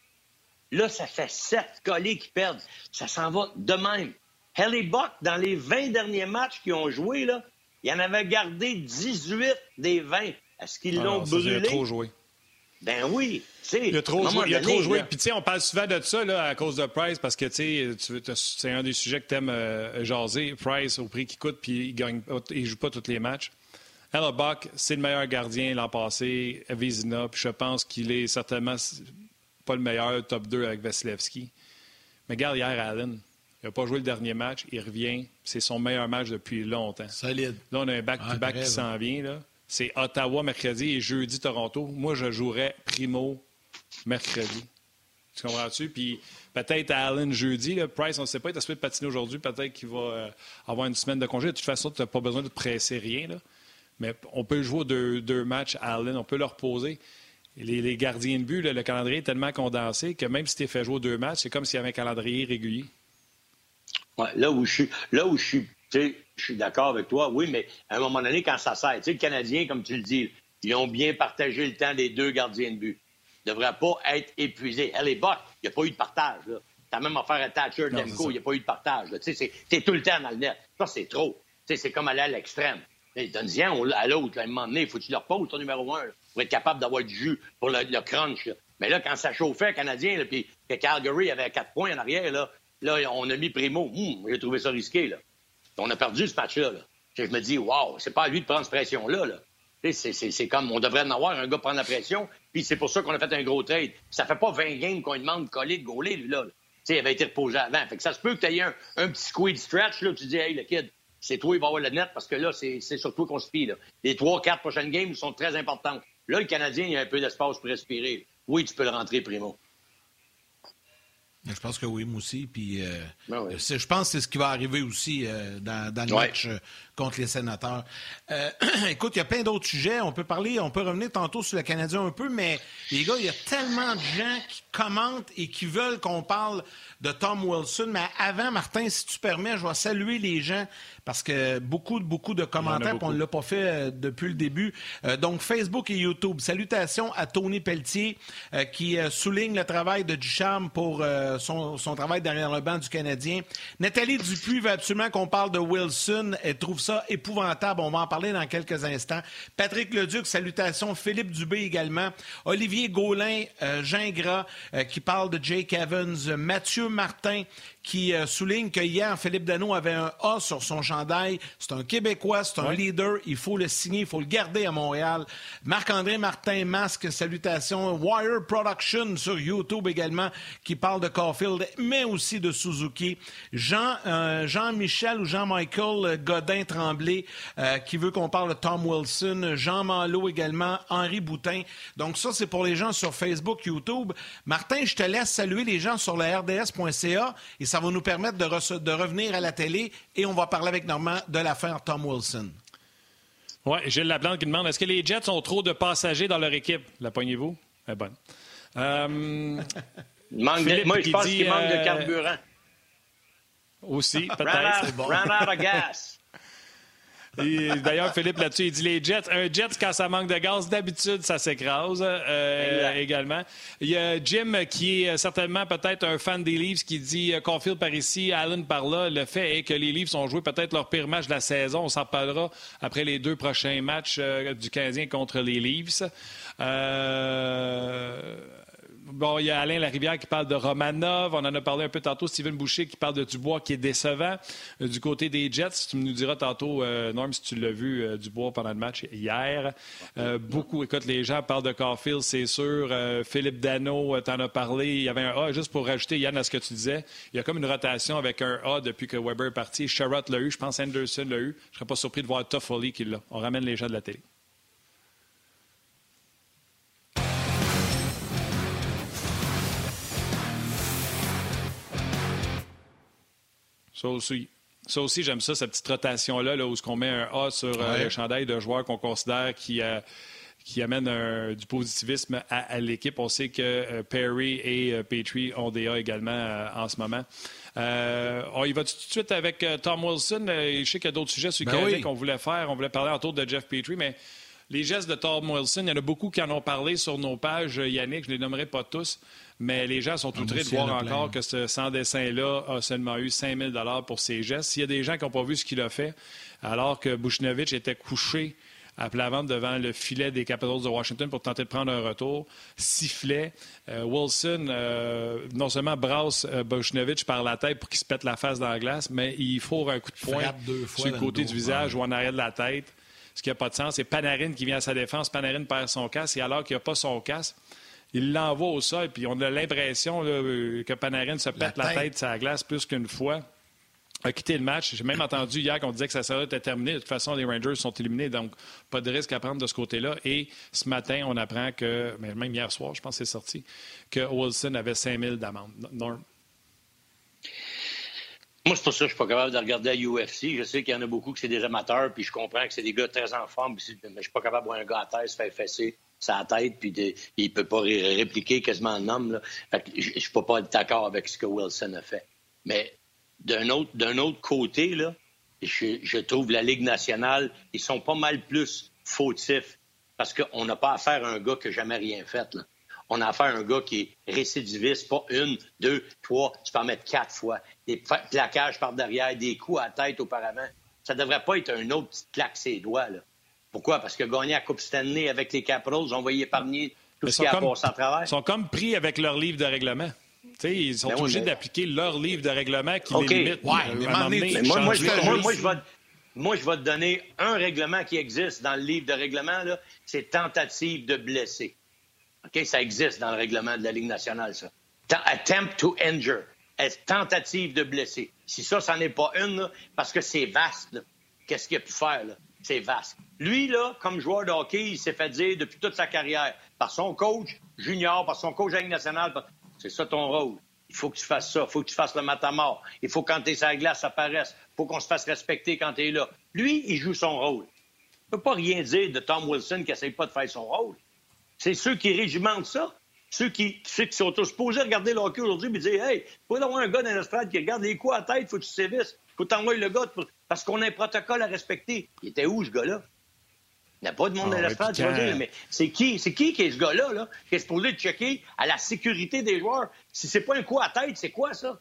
Là, ça fait sept collés qui perdent. Ça s'en va de même. Helly Buck, dans les 20 derniers matchs qu'ils ont joué, là, il en avait gardé 18 des 20. Est-ce qu'ils ah l'ont brûlé? Il a trop joué. Ben oui. Il a trop joué. Il a trop joué. Puis, tu sais, on parle souvent de ça là, à cause de Price parce que, tu sais, c'est un des sujets que tu aimes euh, jaser. Price, au prix qu'il coûte, puis il gagne, il joue pas tous les matchs. Buck, c'est le meilleur gardien l'an passé, Vizina, puis je pense qu'il est certainement pas le meilleur top 2 avec Vasilevski. Mais regarde hier, Allen. Il n'a pas joué le dernier match. Il revient. C'est son meilleur match depuis longtemps. Solide. Là, on a un back-to-back qui s'en vient. C'est Ottawa mercredi et jeudi Toronto. Moi, je jouerais primo mercredi. Tu comprends-tu? Puis peut-être Allen jeudi. Price, on ne sait pas, il est de patiner aujourd'hui. Peut-être qu'il va euh, avoir une semaine de congé. De toute façon, tu n'as pas besoin de presser rien. Mais on peut jouer deux, deux matchs à Allen. On peut le reposer. Les, gardiens de but, le calendrier est tellement condensé que même si tu es fait jouer deux matchs, c'est comme s'il y avait un calendrier régulier là où je suis, là où je suis, je suis d'accord avec toi, oui, mais à un moment donné, quand ça sert, tu sais, le Canadien, comme tu le dis, ils ont bien partagé le temps des deux gardiens de but. Ils ne devraient pas être épuisés. Elle est Buck, il n'y a pas eu de partage. Tu as même affaire à Thatcher, Demko, il n'y a pas eu de partage. Tu sais, es tout le temps dans le net. Ça, c'est trop. C'est comme aller à l'extrême. Donne-y à l'autre, à un moment donné, il faut que tu leur poses ton numéro un pour être capable d'avoir du jus pour le, crunch. Mais là, quand ça chauffait, Canadien, puis que Calgary avait quatre points en arrière, là, Là, on a mis Primo. Hum, j'ai trouvé ça risqué. Là. On a perdu ce match-là. Je me dis, waouh, c'est pas à lui de prendre cette pression-là. C'est comme, on devrait en avoir un gars prendre la pression, puis c'est pour ça qu'on a fait un gros trade. Ça fait pas 20 games qu'on lui demande de coller, de gauler, lui, là. il avait été reposé avant. Fait ça se peut que tu aies un, petit squeeze stretch, là, tu dis, hey, le kid, c'est toi, il va avoir le net, parce que là, c'est sur toi qu'on se fie. Là. Les trois, quatre prochaines games sont très importantes. Là, le Canadien, il a un peu d'espace pour respirer. Oui, tu peux le rentrer, Primo. Je pense que oui, moi aussi. Puis, euh, ben je pense que c'est ce qui va arriver aussi euh, dans, dans, le match euh, contre les sénateurs. écoute, il y a plein d'autres sujets. On peut parler, on peut revenir tantôt sur le Canadien un peu, mais les gars, il y a tellement de gens qui commentent et qui veulent qu'on parle de Tom Wilson. Mais avant, Martin, si tu permets, je vais saluer les gens parce que beaucoup, beaucoup de commentaires, on ne l'a pas fait euh, depuis le début. Euh, donc, Facebook et YouTube. Salutations à Tony Pelletier euh, qui souligne le travail de Ducharme pour son, son, travail derrière le banc du Canadien. Nathalie Dupuis veut absolument qu'on parle de Wilson. Elle trouve ça épouvantable. On va en parler dans quelques instants. Patrick Leduc, salutations. Philippe Dubé également. Olivier Gaulin, Gingras qui parle de Jake Evans. Mathieu Martin qui euh, souligne que hier, Philippe Dano avait un A sur son chandail. C'est un Québécois, c'est un leader. Il faut le signer, il faut le garder à Montréal. Marc-André Martin, masque, salutations. Wire Production sur YouTube également, qui parle de Caulfield, mais aussi de Suzuki. Jean, euh, Jean-Michel ou Jean-Michael Godin-Tremblay, euh, qui veut qu'on parle de Tom Wilson. Jean Malo également. Henri Boutin. Donc ça, c'est pour les gens sur Facebook, YouTube. Martin, je te laisse saluer les gens sur la RDS.ca ça va nous permettre de, de revenir à la télé et on va parler avec Normand de l'affaire Tom Wilson. Oui, Gilles Laplante qui demande est-ce que les Jets ont trop de passagers dans leur équipe La poignez-vous Elle est bonne. Euh, moi, je pense qu'il manque de euh, carburant. Aussi, peut-être. Run out of gas. D'ailleurs, Philippe, là-dessus, il dit les Jets. Un jet, quand ça manque de gaz, d'habitude, ça s'écrase euh, également. Il y a Jim, qui est certainement peut-être un fan des Leafs, qui dit euh, Caulfield par ici, Allen par là. Le fait est que les Leafs ont joué peut-être leur pire match de la saison. On s'en parlera après les deux prochains matchs euh, du Canadien contre les Leafs. Euh Bon, il y a Alain Larivière qui parle de Romanov. On en a parlé un peu tantôt. Steven Boucher qui parle de Dubois qui est décevant. Euh, du côté des Jets, tu nous diras tantôt, euh, Norm, si tu l'as vu, euh, Dubois pendant le match hier. beaucoup, écoute, les gens parlent de Caulfield, c'est sûr. Philippe Dano, t'en as parlé. Il y avait un A, juste pour rajouter, Yann, à ce que tu disais. Il y a comme une rotation avec un A depuis que Weber est parti. Sherrod l'a eu. Je pense Anderson l'a eu. Je ne serais pas surpris de voir Toffoli qui l'a. On ramène les gens de la télé. Ça aussi. Ça aussi, j'aime ça, cette petite rotation-là, là, où on met un A sur le chandail de joueurs qu'on considère qui, qui amène du positivisme à, l'équipe. On sait que Perry et Petrie ont des A également en ce moment. on y va tout de suite avec Tom Wilson? je sais qu'il y a d'autres sujets sur ben qu'on voulait faire. On voulait parler autour de Jeff Petrie, mais les gestes de Tom Wilson, il y en a beaucoup qui en ont parlé sur nos pages, Yannick, je ne les nommerai pas tous, mais les gens sont outrés de voir encore que ce sans dessin-là a seulement eu 5 000 pour ses gestes. S'il y a des gens qui n'ont pas vu ce qu'il a fait, alors que Bushnovich était couché à plat ventre devant le filet des Capitals de Washington pour tenter de prendre un retour, sifflet. Euh, Wilson, euh, non seulement brasse euh, par la tête pour qu'il se pète la face dans la glace, mais il faut un coup de poing sur le côté du visage ou en arrière de la tête ce qui n'a pas de sens. C'est Panarin qui vient à sa défense. Panarin perd son casque et alors qu'il n'a pas son casque, il l'envoie au sol. Puis on a l'impression que Panarin se pète la tête, sur la glace plus qu'une fois. A quitté le match. J'ai même entendu hier qu'on disait que ça serait terminé. De toute façon, les Rangers sont éliminés, donc pas de risque à prendre de ce côté-là. Et ce matin, on apprend que, même hier soir, je pense que c'est sorti, que Wilson avait 5 000 d'amende. Moi, c'est pour ça que je suis pas capable de regarder à UFC. Je sais qu'il y en a beaucoup qui c'est des amateurs, puis je comprends que c'est des gars très en forme, mais je suis pas capable de voir un gars à terre se faire fesser sa tête, puis de, il peut pas répliquer quasiment un homme. je, ne peux pas être d'accord avec ce que Wilson a fait. Mais d'un autre, autre côté, là, je, trouve la Ligue nationale, ils sont pas mal plus fautifs parce qu'on n'a pas affaire à un gars qui n'a jamais rien fait. Là on a affaire à un gars qui est récidiviste, pas une, deux, trois, tu peux en mettre quatre fois. Des plaquages par derrière, des coups à la tête auparavant. Ça devrait pas être un autre petit claque ses doigts. Là. Pourquoi? Parce que gagner la Coupe Stanley avec les Capitals, on va y épargner tout ce qui a passé à travers. Ils sont comme pris avec leur livre de règlement. ils sont ben obligés d'appliquer leur livre de règlement qui les limite. moi, je vais, te donner un règlement qui existe dans le livre de règlement, c'est tentative de blesser. OK, ça existe dans le règlement de la Ligue nationale, ça. Attempt to injure. Tentative de blesser? Si ça, ça n'est pas une, parce que c'est vaste, qu'est-ce qu'il a pu faire, là? C'est vaste. Lui, là, comme joueur de hockey, il s'est fait dire depuis toute sa carrière, par son coach junior, par son coach la Ligue nationale, c'est ça ton rôle. Il faut que tu fasses ça. Il faut que tu fasses le matamor. Il faut que quand tu es sur la glace, ça paraisse. Il faut qu'on se fasse respecter quand tu es là. Lui, il joue son rôle. Il ne peut pas rien dire de Tom Wilson qui n'essaye pas de faire son rôle. C'est ceux qui régimentent ça. Ceux qui, ceux qui sont supposés regarder le hockey aujourd'hui et dire Hey, il faut avoir un gars dans l'estrade qui regarde les coups à tête, faut que tu sévisses, faut t'envoyer le gars parce qu'on a un protocole à respecter. Il était où, ce gars-là? Il n'y a pas de monde dans l'estrade, tu vas dire, mais c'est qui, c'est qui qui est ce gars-là, là, qui est supposé checker à la sécurité des joueurs? Si c'est pas un coup à tête, c'est quoi ça?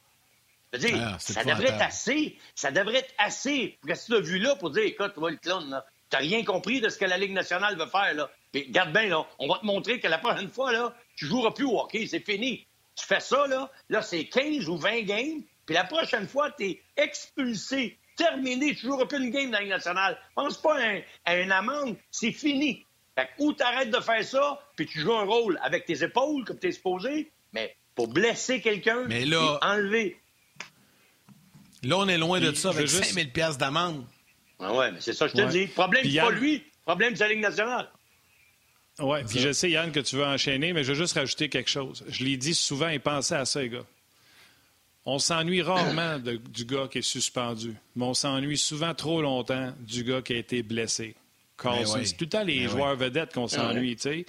Je veux dire, ah, ça devrait être assez, ça devrait être assez pour que tu l'as vu là pour dire, écoute, tu vois le clown, là. T'as rien compris de ce que la Ligue nationale veut faire, là. Puis, regarde bien, là, on va te montrer que la prochaine fois, là, tu joueras plus au hockey, c'est fini. Tu fais ça, là, là, c'est 15 ou 20 games, puis la prochaine fois, tu es expulsé, terminé, tu joueras plus une game dans la Ligue nationale. Pense pas à, une amende, c'est fini. Fait que, ou t'arrêtes de faire ça, puis tu joues un rôle avec tes épaules, comme t'es supposé, mais pour blesser quelqu'un, mais là, enlever. Là, on est loin de ça avec juste... 5000 pièces d'amende. Ah ouais, mais c'est ça, je te dis. Le problème, c'est pas lui. Le problème, c'est la Ligue nationale. Oui, puis je sais, Yann, que tu veux enchaîner, mais je veux juste rajouter quelque chose. Je l'ai dit souvent et pensez à ça, les gars. On s'ennuie rarement du gars qui est suspendu, mais on s'ennuie souvent trop longtemps du gars qui a été blessé. Ben c'est tout le temps les ben joueurs vedettes qu'on s'ennuie. sais.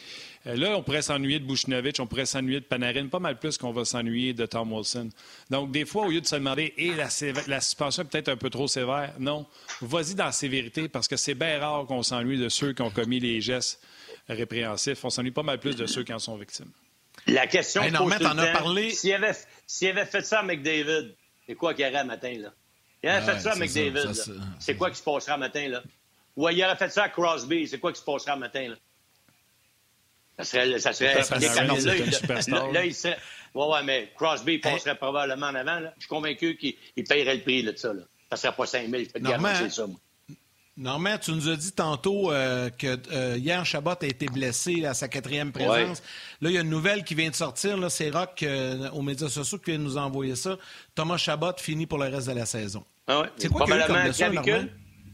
Euh, là, on pourrait s'ennuyer de Bushnovich, on pourrait s'ennuyer de Panarin, pas mal plus qu'on va s'ennuyer de Tom Wilson. Donc, des fois, au lieu de se demander, et la, la suspension est peut-être un peu trop sévère, non, vas-y dans la sévérité parce que c'est bien rare qu'on s'ennuie de ceux qui ont commis les gestes répréhensifs. On s'ennuie pas mal plus de ceux qui en sont victimes. La question hey, as parlé? S'il avait, avait, fait ça avec David, c'est quoi qu'il y aurait matin, là? Il avait fait ça avec David, c'est quoi qui se passera matin, là? Ou il aurait fait ça à Crosby, c'est quoi qui se passera matin, là? Ça serait. Ça serait là, il serait. Ouais, ouais, mais Crosby passerait probablement en avant. Là. Je suis convaincu qu'il paierait le prix là, de ça. Là. Ça serait pas 5 000, je peux te garantir ça, moi. Normand, tu nous as dit tantôt euh, que euh, hier, Chabot a été blessé à sa quatrième présence. Là, il y a une nouvelle qui vient de sortir. C'est Rock euh, aux médias sociaux qui vient de nous envoyer ça. Thomas Chabot finit pour le reste de la saison. Ah ouais. C'est quoi comme blessure,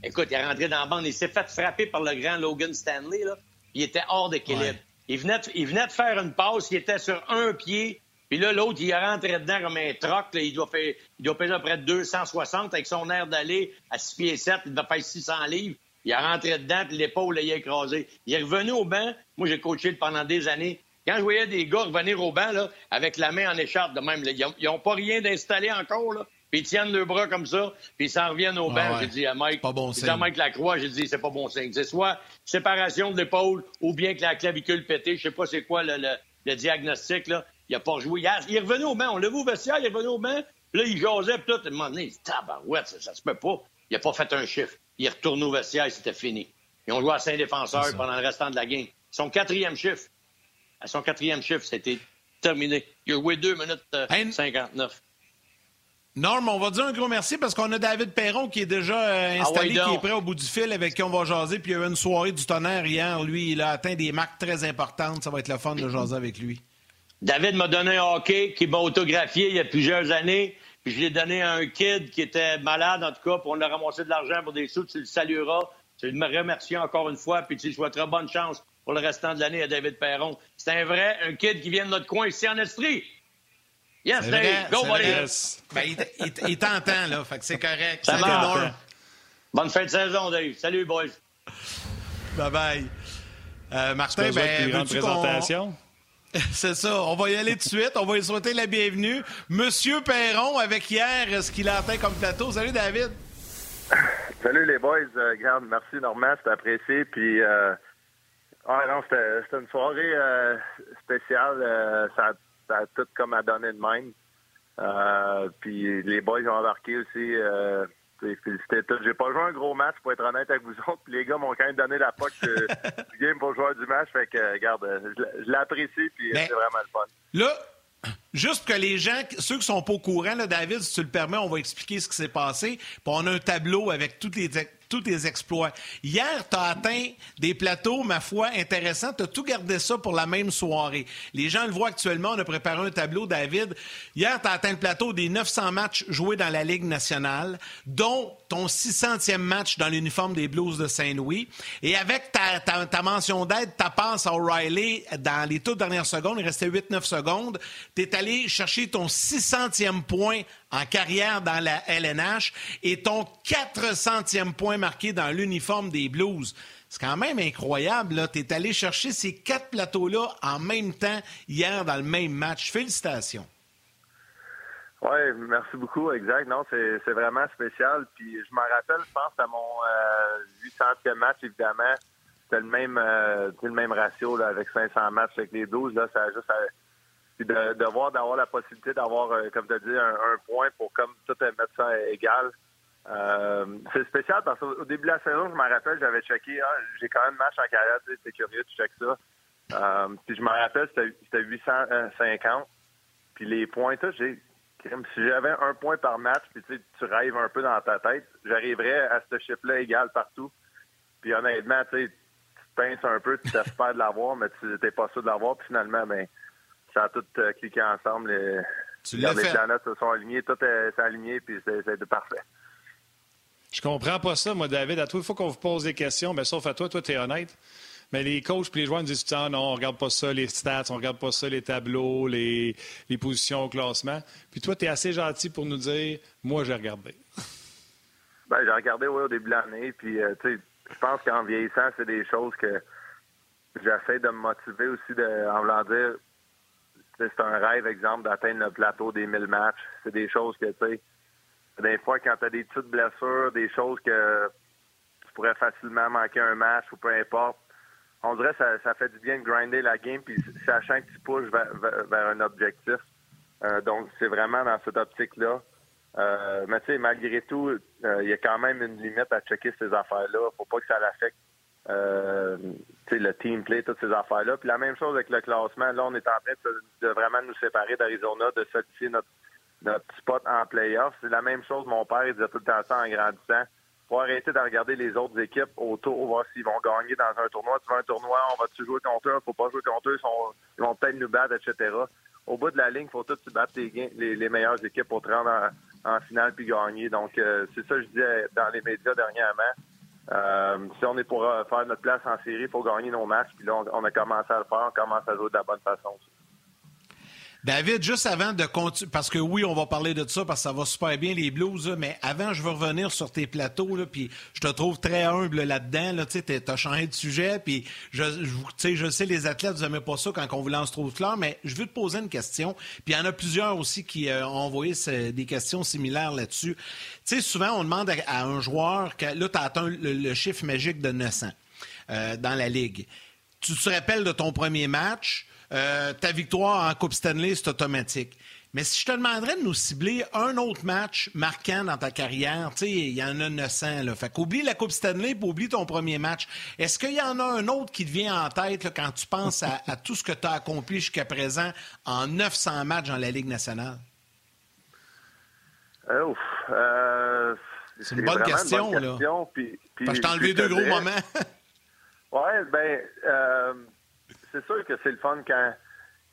Écoute, il est rentré dans la bande. Il s'est fait frapper par le grand Logan Stanley. Là. Il était hors d'équilibre. Il, venait de, il venait de faire une passe. Il était sur un pied. Puis là, l'autre, il est rentré dedans comme un troc. il, doit faire, il doit peser à près 260 avec son air d'aller à 6 pieds 7. Il doit faire 600 livres. Il est rentré dedans, puis l'épaule l'a écrasé. Il est revenu au banc. Moi, j'ai coaché pendant des années. Quand je voyais des gars revenir au banc, là, avec la main en écharpe de même, ils n'ont pas rien d'installé encore, là. Puis ils tiennent le bras comme ça, puis ils s'en reviennent au banc. J'ai dit à Mike, pas bon à Mike Lacroix, j'ai dit, c'est pas bon signe. C'est soit séparation de l'épaule ou bien que la clavicule pétée. Je sais pas c'est quoi le, le, diagnostic, là. Il a pas joué. Il, est revenu au banc. On l'a vu au vestiaire, il est revenu au banc. Là, il jasait, puis tout. À un moment donné, il dit, tabarouette, ça, ça se peut pas. Il a pas fait un chiffre. Il est retourné au vestiaire, c'était fini. Ils ont joué à cinq défenseurs pendant le restant de la game. Son quatrième chiffre, à son quatrième chiffre, c'était terminé. Il a joué 2 minutes 59. Euh, Norm, on va dire un gros merci parce qu'on a David Perron qui est déjà euh, ah installé, qui est prêt au bout du fil, avec qui on va jaser. Puis il y a eu une soirée du tonnerre hier. Lui, il a atteint des marques très importantes. Ça va être le fun de jaser avec lui. David m'a donné un hockey qui m'a autographié il y a plusieurs années. Puis je l'ai donné à un kid qui était malade, en tout cas, puis on a ramassé de l'argent pour des sous. Tu le salueras. Tu me remercies encore une fois, puis tu lui souhaiteras bonne chance pour le restant de l'année à David Perron. C'est un vrai, un kid qui vient de notre coin ici en Estrie. Yes, Dave. Go, buddy. Ben, il, il, t'entend, là. Fait que c'est correct. Ça Salut, Bonne fin de saison, Dave. Salut, boys. Bye-bye. Euh, Martin, ben, grande présentation. C'est ça. On va y aller tout de suite. On va lui souhaiter la bienvenue. Monsieur Perron, avec hier, ce qu'il a atteint comme plateau. Salut, David. Salut, les boys. Euh, merci, Normand. C'était apprécié. Puis, euh, non, c'était une soirée euh, spéciale. Euh, ça, ça, a tout comme à donner de même. Euh, puis les boys ont embarqué aussi. Euh. J'ai pas joué un gros match pour être honnête avec vous autres. Puis les gars m'ont quand même donné la poche du game pour jouer du match. Fait que, regarde, je, l'apprécie. Puis c'est vraiment le fun. Là, Juste que les gens, ceux qui sont pas au courant, là, David, si tu le permets, on va expliquer ce qui s'est passé. Puis on a un tableau avec toutes les tous tes exploits. Hier, tu as atteint des plateaux, ma foi, intéressants. Tu as tout gardé ça pour la même soirée. Les gens le voient actuellement. On a préparé un tableau, David. Hier, tu as atteint le plateau des 900 matchs joués dans la Ligue nationale, dont ton 600e match dans l'uniforme des Blues de Saint-Louis. Et avec ta, mention d'aide, ta passe à O'Reilly dans les toutes dernières secondes, il restait 8-9 secondes, tu es allé chercher ton 600e point en carrière dans la LNH et ton 400e point marqué dans l'uniforme des Blues. C'est quand même incroyable. Tu es allé chercher ces quatre plateaux-là en même temps hier dans le même match. Félicitations. Oui, merci beaucoup. Exact. Non, c'est vraiment spécial. Puis je me rappelle, je pense, à mon 800e match, évidemment. C'était le même euh, le même ratio là, avec 500 matchs avec les 12. Là, ça a juste puis de, voir d'avoir la possibilité d'avoir, euh, comme tu as dit, un, point pour comme tout mettre ça égal. Euh, c'est spécial parce qu'au début de la saison, je me rappelle, j'avais checké, ah, j'ai quand même match en carrière, c'est curieux, tu checkes ça. Euh, puis je me rappelle, c'était 850. Puis les points, j'ai si j'avais un point par match, puis tu, rêves un peu dans ta tête, j'arriverais à ce chiffre-là égal partout. Puis honnêtement, tu pinces un peu, tu t'espères de l'avoir, mais tu n'es pas sûr de l'avoir. Puis finalement, ben, ça a tout euh, cliqué ensemble. Tu les planètes se sont alignées, tout est, aligné, puis c'est parfait. Je comprends pas ça, moi, David. À toi, il faut qu'on vous pose des questions, mais sauf à toi, toi, tu es honnête. Mais les coachs et les joueurs nous disent ah, non, on regarde pas ça, les stats, on regarde pas ça, les tableaux, les, les positions au classement. Puis toi, tu es assez gentil pour nous dire moi, j'ai regardé. Ben, j'ai regardé oui, au début de l'année. Puis, euh, tu sais, je pense qu'en vieillissant, c'est des choses que j'essaie de me motiver aussi de, en voulant dire c'est un rêve, exemple, d'atteindre le plateau des 1000 matchs. C'est des choses que, tu sais, des fois, quand tu as des petites blessures, des choses que tu pourrais facilement manquer un match ou peu importe, on dirait que ça, fait du bien de grinder la game, puis sachant que tu pushes vers, un objectif. Euh, donc, c'est vraiment dans cette optique-là. Euh, mais tu sais, malgré tout, euh, il y a quand même une limite à checker ces affaires-là. Faut pas que ça l'affecte euh, le team play, toutes ces affaires-là. Puis la même chose avec le classement. Là, on est en train de, vraiment nous séparer d'Arizona, de solidifier notre, notre spot en playoff. C'est la même chose, mon père, il disait tout le temps ça en grandissant. Faut arrêter de regarder les autres équipes autour, voir s'ils vont gagner dans un tournoi. Tu veux un tournoi, on va-tu jouer contre eux? Faut pas jouer contre eux, ils, vont peut-être nous battre, etc. Au bout de la ligne, faut tout tu battre les, les, meilleures équipes pour te rendre en, finale puis gagner. Donc, euh, c'est ça que je disais dans les médias dernièrement. Euh, si on est pour euh, faire notre place en série, il faut gagner nos matchs. Puis là, on, a commencé à le faire, on commence à jouer de la bonne façon. David, juste avant de continuer, parce que oui, on va parler de ça parce que ça va super bien les Blues, mais avant, je veux revenir sur tes plateaux, là, puis je te trouve très humble là-dedans. Là, tu as changé de sujet, puis je, je, je sais, les athlètes, vous n'aimez pas ça quand on vous lance trop de fleurs, mais je veux te poser une question. Puis il y en a plusieurs aussi qui euh, ont envoyé des questions similaires là-dessus. Tu sais, souvent, on demande à, un joueur, que, là, tu as atteint le, chiffre magique de 900 euh, dans la Ligue. Tu te rappelles de ton premier match, euh, ta victoire en Coupe Stanley, c'est automatique. Mais si je te demanderais de nous cibler un autre match marquant dans ta carrière, tu sais, il y en a 900, là. Fait qu'oublie la Coupe Stanley et oublie ton premier match. Est-ce qu'il y en a un autre qui te vient en tête quand tu penses à, tout ce que tu as accompli jusqu'à présent en 900 matchs dans la Ligue nationale? Euh, euh, c'est une bonne question, là. je t'ai enlevé deux gros moments. oui, ben, c'est sûr que c'est le fun quand,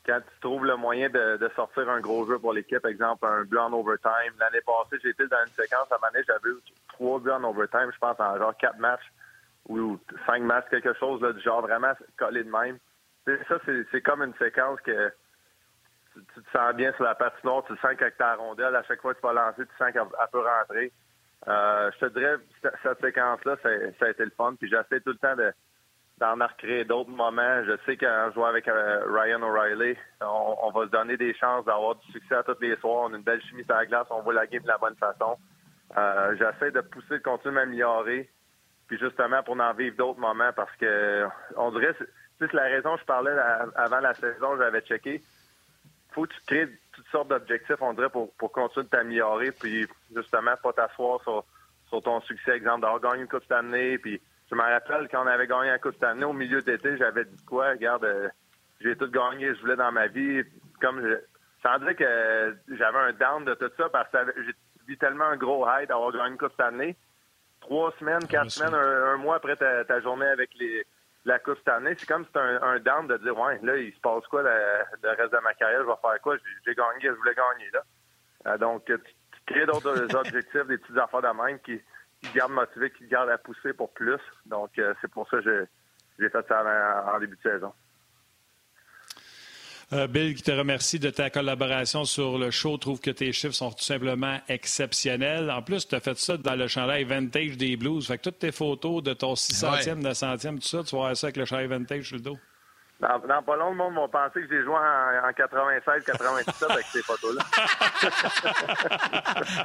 quand tu trouves le moyen de, sortir un gros jeu pour l'équipe, exemple un but overtime. L'année passée, été dans une séquence à année, j'avais eu trois buts en overtime, je pense en genre quatre matchs ou cinq matchs, quelque chose du genre vraiment collé de même. ça, c'est comme une séquence que tu, te sens bien sur la patinoire, tu sens qu'avec ta rondelle, à chaque fois que tu vas lancer, tu sens qu'elle peut rentrer. Euh, je te dirais, cette séquence-là, ça a été le fun. Puis j'essaie tout le temps de, d'en recréer d'autres moments. Je sais qu'en jouant avec euh, Ryan O'Reilly, on, va se donner des chances d'avoir du succès à tous les soirs. On a une belle chimie sur la glace, on voit la game de la bonne façon. Euh, j'essaie de pousser, de continuer à m'améliorer, puis justement pour en vivre d'autres moments parce que on dirait, c'est la raison je parlais avant la saison, j'avais checké. Faut que tu crées toutes sortes d'objectifs, on dirait, pour, continuer de t'améliorer, puis justement pas t'asseoir sur, sur ton succès, exemple d'avoir gagné une Coupe cette année, puis je me rappelle quand on avait gagné un Coupe année au milieu d'été, j'avais dit quoi, regarde, euh, j'ai tout gagné, je voulais dans ma vie. Comme je, sans dire que j'avais un down de tout ça parce que j'ai vu tellement un gros high d'avoir gagné une Coupe cette année. Trois semaines, quatre semaines, un, mois après ta, journée avec les, la Coupe cette année, c'est comme si c'était un, down de dire ouais, là, il se passe quoi le, reste de ma carrière, je vais faire quoi? J'ai gagné, je voulais gagner là. Euh, donc, tu, crées d'autres objectifs, des petites affaires de même qui qui garde motivé, qui garde à pousser pour plus. Donc, euh, c'est pour ça que j'ai fait ça en, début de saison. Euh, Bill, qui te remercie de ta collaboration sur le show, trouve que tes chiffres sont tout simplement exceptionnels. En plus, tu as fait ça dans le chandail vintage des Blues. Fait que toutes tes photos de ton 600e, 900e, tout ça, tu vas voir ça avec le chandail vintage sur le dos. Dans, pas long, le monde va penser que j'ai joué en, en 96, 97 avec ces photos-là.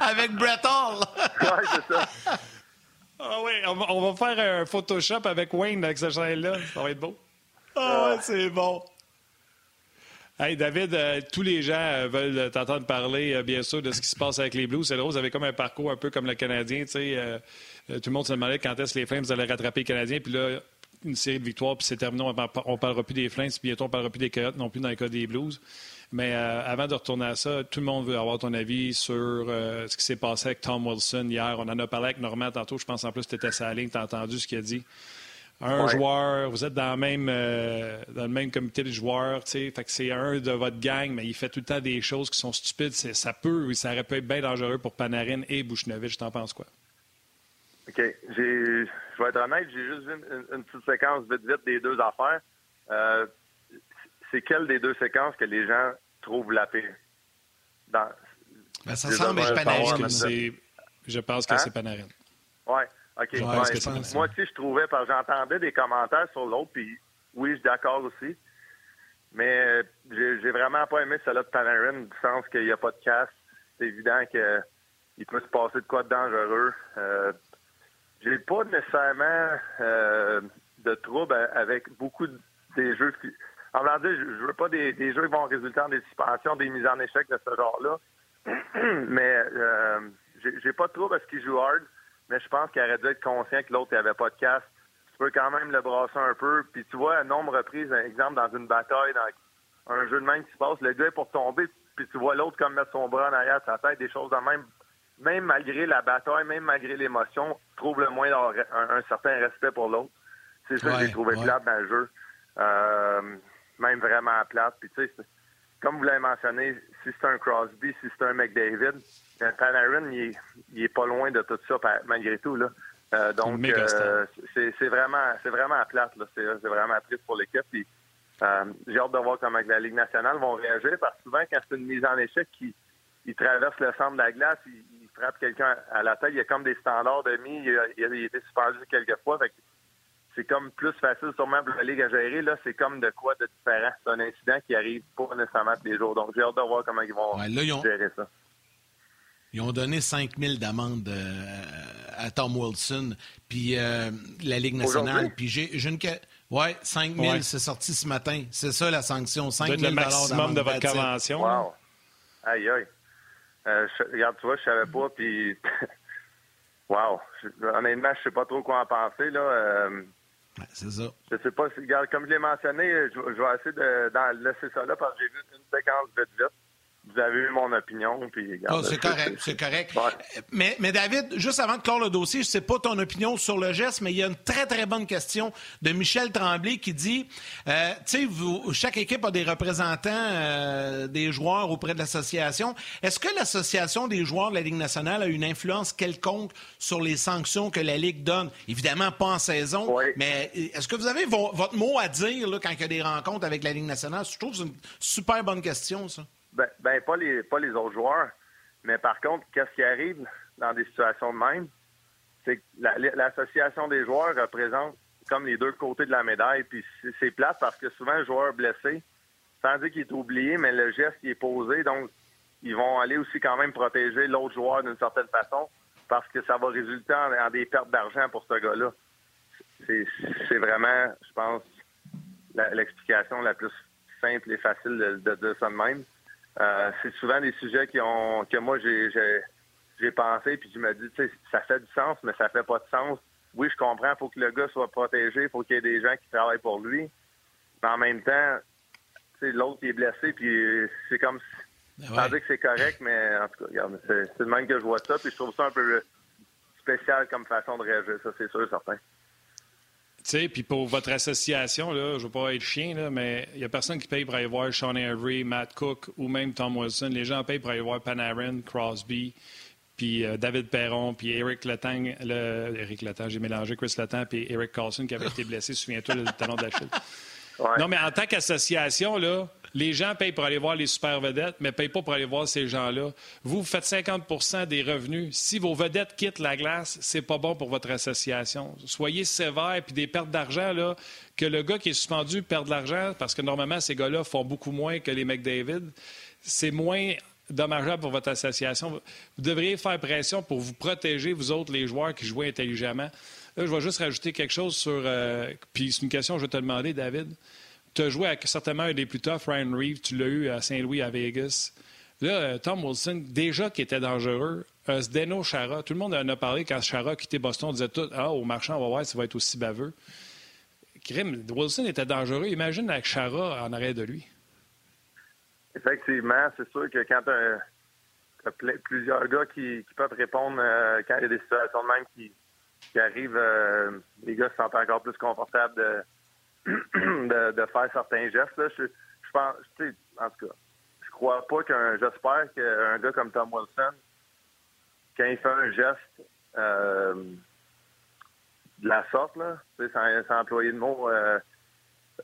avec Brett Hall. oui, c'est ça. Ah oui, on, va faire un Photoshop avec Wayne avec ce chandail-là. Ça va être beau. Ah ouais, c'est bon. Hey David, euh, tous les gens euh, veulent t'entendre parler, euh, bien sûr, de ce qui se passe avec les Blues. C'est drôle, vous avez comme un parcours un peu comme le Canadien. Tu sais, tout le monde se demandait quand est-ce que les Flames allaient rattraper les Canadiens. Puis là, une série de victoires, puis c'est terminé. On ne parlera plus des Flames, puis bientôt on ne parlera plus des Coyotes non plus dans le cas des Blues. Mais euh, avant de retourner à ça, tout le monde veut avoir ton avis sur euh, ce qui s'est passé avec Tom Wilson hier. On en a parlé avec Normand tantôt. Je pense en plus que tu étais sa ligne, tu as entendu ce qu'il a dit. Un joueur, vous êtes dans, même, euh, dans le même comité de joueurs, fait que c'est un de votre gang, mais il fait tout le temps des choses qui sont stupides. Ça peut, ça aurait pu être bien dangereux pour Panarin et Bouchnovich. T'en penses quoi? OK. Je vais être honnête, j'ai juste vu une, petite séquence vite vite des deux affaires. Euh, c'est quelle des deux séquences que les gens trouvent la pire? Dans... Ben, ça semble être Panarin. Je pense que c'est Panarin. Oui. OK. moi aussi, je trouvais, parce que j'entendais des commentaires sur l'autre, puis oui, je suis d'accord aussi. Mais j'ai vraiment pas aimé celle-là de Panarin, du sens qu'il n'y a pas de casse. C'est évident qu'il peut se passer de quoi de dangereux. Euh, j'ai pas nécessairement euh, de trouble avec beaucoup des jeux. Qui... En vrai, je, je veux pas des, jeux qui vont résulter en des suspensions, des mises en échec de ce genre-là. mais euh, j'ai pas de trouble à ce qu'il joue hard, mais je pense qu'il aurait dû être conscient que l'autre n'avait pas de casse. Tu peux quand même le brasser un peu. Puis tu vois, à nombre de reprises, exemple, dans une bataille, dans un jeu de main qui se passe, le gars est pour tomber, puis tu vois l'autre comme mettre son bras en arrière de sa tête, des choses de même même malgré la bataille, même malgré l'émotion, trouve le moins un, un, certain respect pour l'autre. C'est ça que j'ai trouvé plate dans le jeu. Euh, même vraiment plate. Puis tu sais, comme vous l'avez mentionné, si c'est un Crosby, si c'est un McDavid, euh, Panarin, il est, il est, pas loin de tout ça malgré tout. Là. Euh, donc, euh, c'est vraiment, c'est vraiment plate. C'est vraiment triste pour l'équipe. Puis, Euh, j'ai hâte de voir comment la Ligue nationale vont réagir parce que souvent, quand c'est une mise en échec qui traverse le centre de la glace, frappe quelqu'un à la tête, il y a comme des standards de mis, il a, il a été suspendu quelques fois. c'est comme plus facile sûrement pour la Ligue à gérer. Là, c'est comme de quoi de différent. C'est un incident qui arrive pas nécessairement tous les jours. Donc, j'ai hâte de voir comment ils vont gérer ça. Ils ont donné 5 000 d'amende euh, à Tom Wilson, puis euh, la Ligue nationale. Puis j'ai une... Ouais, 5 000, c'est sorti ce matin. C'est ça la sanction, 5 000 le maximum de votre convention. Wow. Aïe, aïe. Euh, regarde, tu vois, je savais pas, puis... wow. honnêtement, je sais pas trop quoi en penser, là. Euh, c'est ça. Je sais pas si, regarde, comme je l'ai mentionné, je, vais essayer de, laisser ça là parce que j'ai vu une séquence vite vite vous avez eu mon opinion. Puis, oh, c'est correct, c'est correct. Mais, mais, David, juste avant de clore le dossier, je ne sais pas ton opinion sur le geste, mais il y a une très, très bonne question de Michel Tremblay qui dit, euh, tu sais, chaque équipe a des représentants euh, des joueurs auprès de l'association. Est-ce que l'association des joueurs de la Ligue nationale a une influence quelconque sur les sanctions que la Ligue donne? Évidemment, pas en saison, mais est-ce que vous avez votre mot à dire là, quand il y a des rencontres avec la Ligue nationale? Je trouve que c'est une super bonne question, ça. Ben, ben, pas les pas les autres joueurs. Mais par contre, qu'est-ce qui arrive dans des situations de même? C'est que l'association des joueurs représente comme les deux côtés de la médaille. Puis c'est plate parce que souvent, un joueur blessé, sans dire qu'il est oublié, mais le geste est posé, donc ils vont aller aussi quand même protéger l'autre joueur d'une certaine façon parce que ça va résulter en, des pertes d'argent pour ce gars-là. C'est vraiment, je pense, l'explication la, plus simple et facile de, de dire ça de même. Euh, c'est souvent des sujets qui ont que moi j'ai j'ai pensé puis je me dis tu sais ça fait du sens mais ça fait pas de sens. Oui, je comprends, il faut que le gars soit protégé, il faut qu'il y ait des gens qui travaillent pour lui. Mais en même temps, l'autre est blessé puis c'est comme si ben que c'est correct, mais en tout cas, regarde, c'est le même que je vois ça, puis je trouve ça un peu spécial comme façon de réagir, ça c'est sûr, certain. Sais, puis pour votre association, là, je ne veux pas être chien, là, mais il n'y a personne qui paye pour aller voir Sean Avery, Matt Cook ou même Tom Wilson. Les gens payent pour aller voir Panarin, Crosby, puis euh, David Perron, puis Eric Letang, le, Eric Letang, j'ai mélangé Chris Letang, puis Eric Carlson qui avait été blessé, souviens-toi, le talon de la chute. Non, mais en tant qu'association, là, les gens payent pour aller voir les super vedettes, mais ne payent pas pour aller voir ces gens-là. Vous, faites 50% des revenus. Si vos vedettes quittent la glace, c'est pas bon pour votre association. Soyez sévères, puis des pertes d'argent, que le gars qui est suspendu perde de l'argent, parce que normalement, ces gars-là font beaucoup moins que les McDavid. C'est moins dommageable pour votre association. Vous devriez faire pression pour vous protéger, vous autres, les joueurs qui jouent intelligemment. Là, je vais juste rajouter quelque chose sur. Euh, puis c'est une question que je vais te demander, David. Tu as joué avec certainement un des plus toughs, Ryan Reeves. Tu l'as eu à Saint-Louis, à Vegas. Là, euh, Tom Wilson, déjà qui était dangereux, euh, Zdeno Chara, tout le monde en a parlé quand Chara a quitté Boston, on disait tout Ah, au marchand, on va voir va être aussi baveux. Krim, Wilson était dangereux. Imagine avec Chara en arrêt de lui. Effectivement, c'est sûr que quand tu as, plusieurs gars qui, peuvent répondre euh, quand il y a des situations de même qui, arrivent, les gars se sentent encore plus confortables de, faire certains gestes. Je, pense, tu sais, en tout cas, je crois pas qu'un, j'espère qu'un gars comme Tom Wilson, quand il fait un geste euh, de la sorte, là, sans, sans employer de mots euh,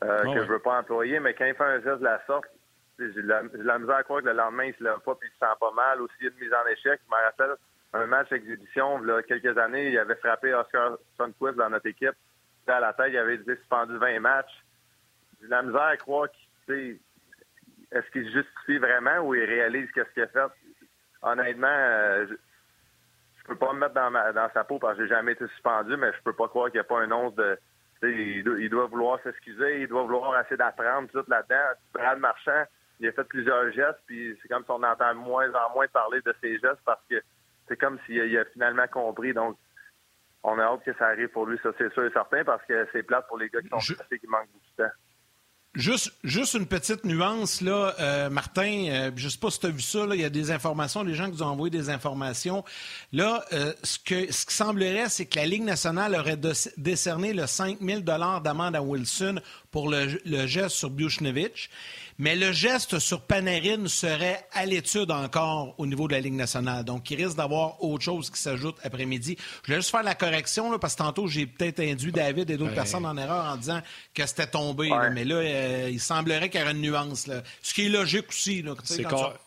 euh, que je veux pas employer, mais quand il fait un geste de la sorte, j'ai la, la, misère à croire que le lendemain, il se lève pas puis il se sent pas mal. Aussi, une mise en échec. Je me rappelle un match d'exhibition, il y a quelques années, il avait frappé Oscar Sundquist dans notre équipe à la tête, il avait suspendu 20 matchs. J'ai la misère à croire qu'il est-ce qu'il justifie vraiment ou il réalise qu'est-ce qu'il a fait? Honnêtement, euh, je, peux pas me mettre dans, dans sa peau parce que j'ai jamais été suspendu, mais je peux pas croire qu'il n'y a pas un once de. Il doit, vouloir s'excuser, il doit vouloir essayer d'apprendre tout là-dedans. Brad Marchand, il a fait plusieurs gestes, puis c'est comme si on entend moins en moins parler de ses gestes parce que c'est comme s'il a finalement compris. Donc, on a hâte que ça arrive pour lui, ça c'est sûr et certain, parce que c'est plate pour les gars qui sont blessés, qui manquent beaucoup de temps. Juste, juste une petite nuance, là, euh, Martin, euh, je ne sais pas si tu as vu ça, il y a des informations, les gens qui nous ont envoyé des informations. Là, euh, ce, que, ce qui semblerait, c'est que la Ligue nationale aurait décerné le 5 000 d'amende à Wilson pour le, le geste sur Buchnevich. Mais le geste sur Panarin serait à l'étude encore au niveau de la Ligue nationale. Donc, il risque d'avoir autre chose qui s'ajoute après-midi. Je voulais juste faire la correction, là, parce que tantôt, j'ai peut-être induit David et d'autres personnes en erreur en disant que c'était tombé. mais là, euh, il semblerait qu'il y ait une nuance. Là. Ce qui est logique aussi. Là,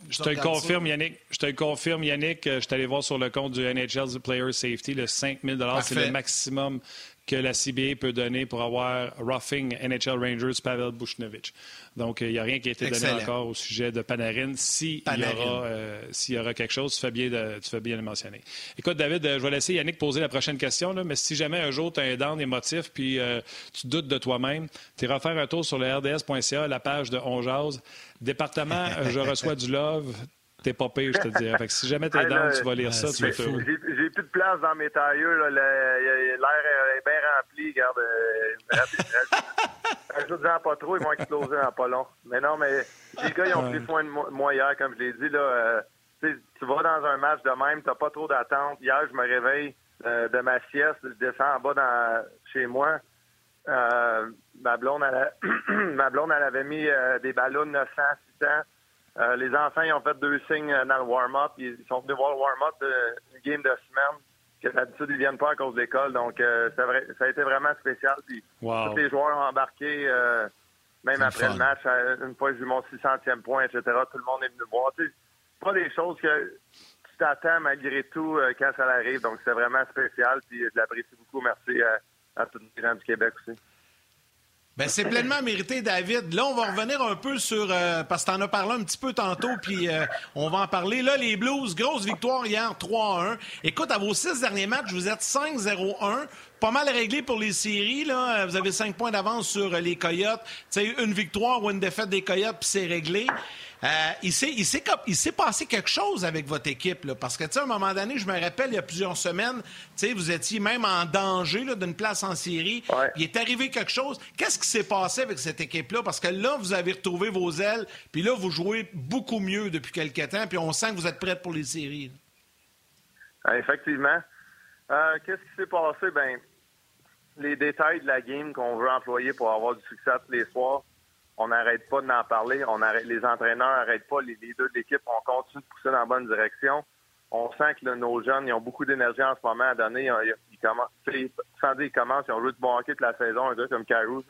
je te confirme, Yannick. Je te confirme, Yannick. Je suis allé voir sur le compte du NHL Player Safety, le 5 000 c'est le maximum que la CBA peut donner pour avoir roughing NHL Rangers Pavel Bushnovich. Donc, il n'y a rien qui a été donné encore au sujet de Panarin. S'il y, aura, euh, y aura quelque chose, tu fais, bien de, tu fais bien le mentionner. Écoute, David, euh, je vais laisser Yannick poser la prochaine question, là, mais si jamais un jour tu as un down émotif puis euh, tu doutes de toi-même, tu iras faire un tour sur le rds.ca, la page de On Département Je reçois du love. T'es pas pire, je te dirais. Fait que si jamais t'es dans, tu vas lire ça, tu vas de place dans mes tailleux. L'air est bien rempli. Regarde. Ajoute-en pas trop, ils vont exploser en pas long. Mais non, mais les gars, ils ont pris soin de moi hier, comme je l'ai dit. Là, euh, tu vas dans un match de même, t'as pas trop d'attente. Hier, je me réveille euh, de ma sieste, je descends en bas dans, chez moi. Euh, ma blonde, elle, ma blonde, elle avait mis des ballons 900, 600. Euh, les enfants, ils ont fait deux signes dans le warm-up. Ils sont venus voir le warm-up d'une game de semaine que d'habitude, ils viennent pas à cause de l'école. Donc, euh, ça a été vraiment spécial. Puis, Tous les joueurs ont embarqué, euh, même après le match. Une fois que j'ai eu mon 600e point, etc., tout le monde est venu voir. C'est pas des choses que tu t'attends malgré tout quand ça arrive. Donc, c'est vraiment spécial. Puis, je l'apprécie beaucoup. Merci à, à tous les gens du Québec aussi. Ben, c'est pleinement mérité, David. Là, on va revenir un peu sur... Euh, parce que tu en as parlé un petit peu tantôt, puis euh, on va en parler. Là, les Blues, grosse victoire hier, 3-1. Écoute, à vos six derniers matchs, vous êtes 5-0-1 pas mal réglé pour les séries. Là. Vous avez cinq points d'avance sur les Coyotes. sais, une victoire ou une défaite des Coyotes, puis c'est réglé. Euh, il s'est passé quelque chose avec votre équipe, là, parce que à un moment donné, je me rappelle, il y a plusieurs semaines, vous étiez même en danger d'une place en série. Il est arrivé quelque chose. Qu'est-ce qui s'est passé avec cette équipe-là? Parce que là, vous avez retrouvé vos ailes, puis là, vous jouez beaucoup mieux depuis quelques temps, puis on sent que vous êtes prête pour les séries. Ah, effectivement. Euh, qu'est-ce qui s'est passé? Ben, les détails de la game qu'on veut employer pour avoir du succès tous les soirs, on n'arrête pas d'en parler. On arrête, les entraîneurs n'arrêtent pas. Les leaders de l'équipe, on continue de pousser dans la bonne direction. On sent que nos jeunes, ils ont beaucoup d'énergie en ce moment à donner. Ils, commencent, sans dire ils commencent, ils ont joué du bon hockey toute la saison. Un comme Carou,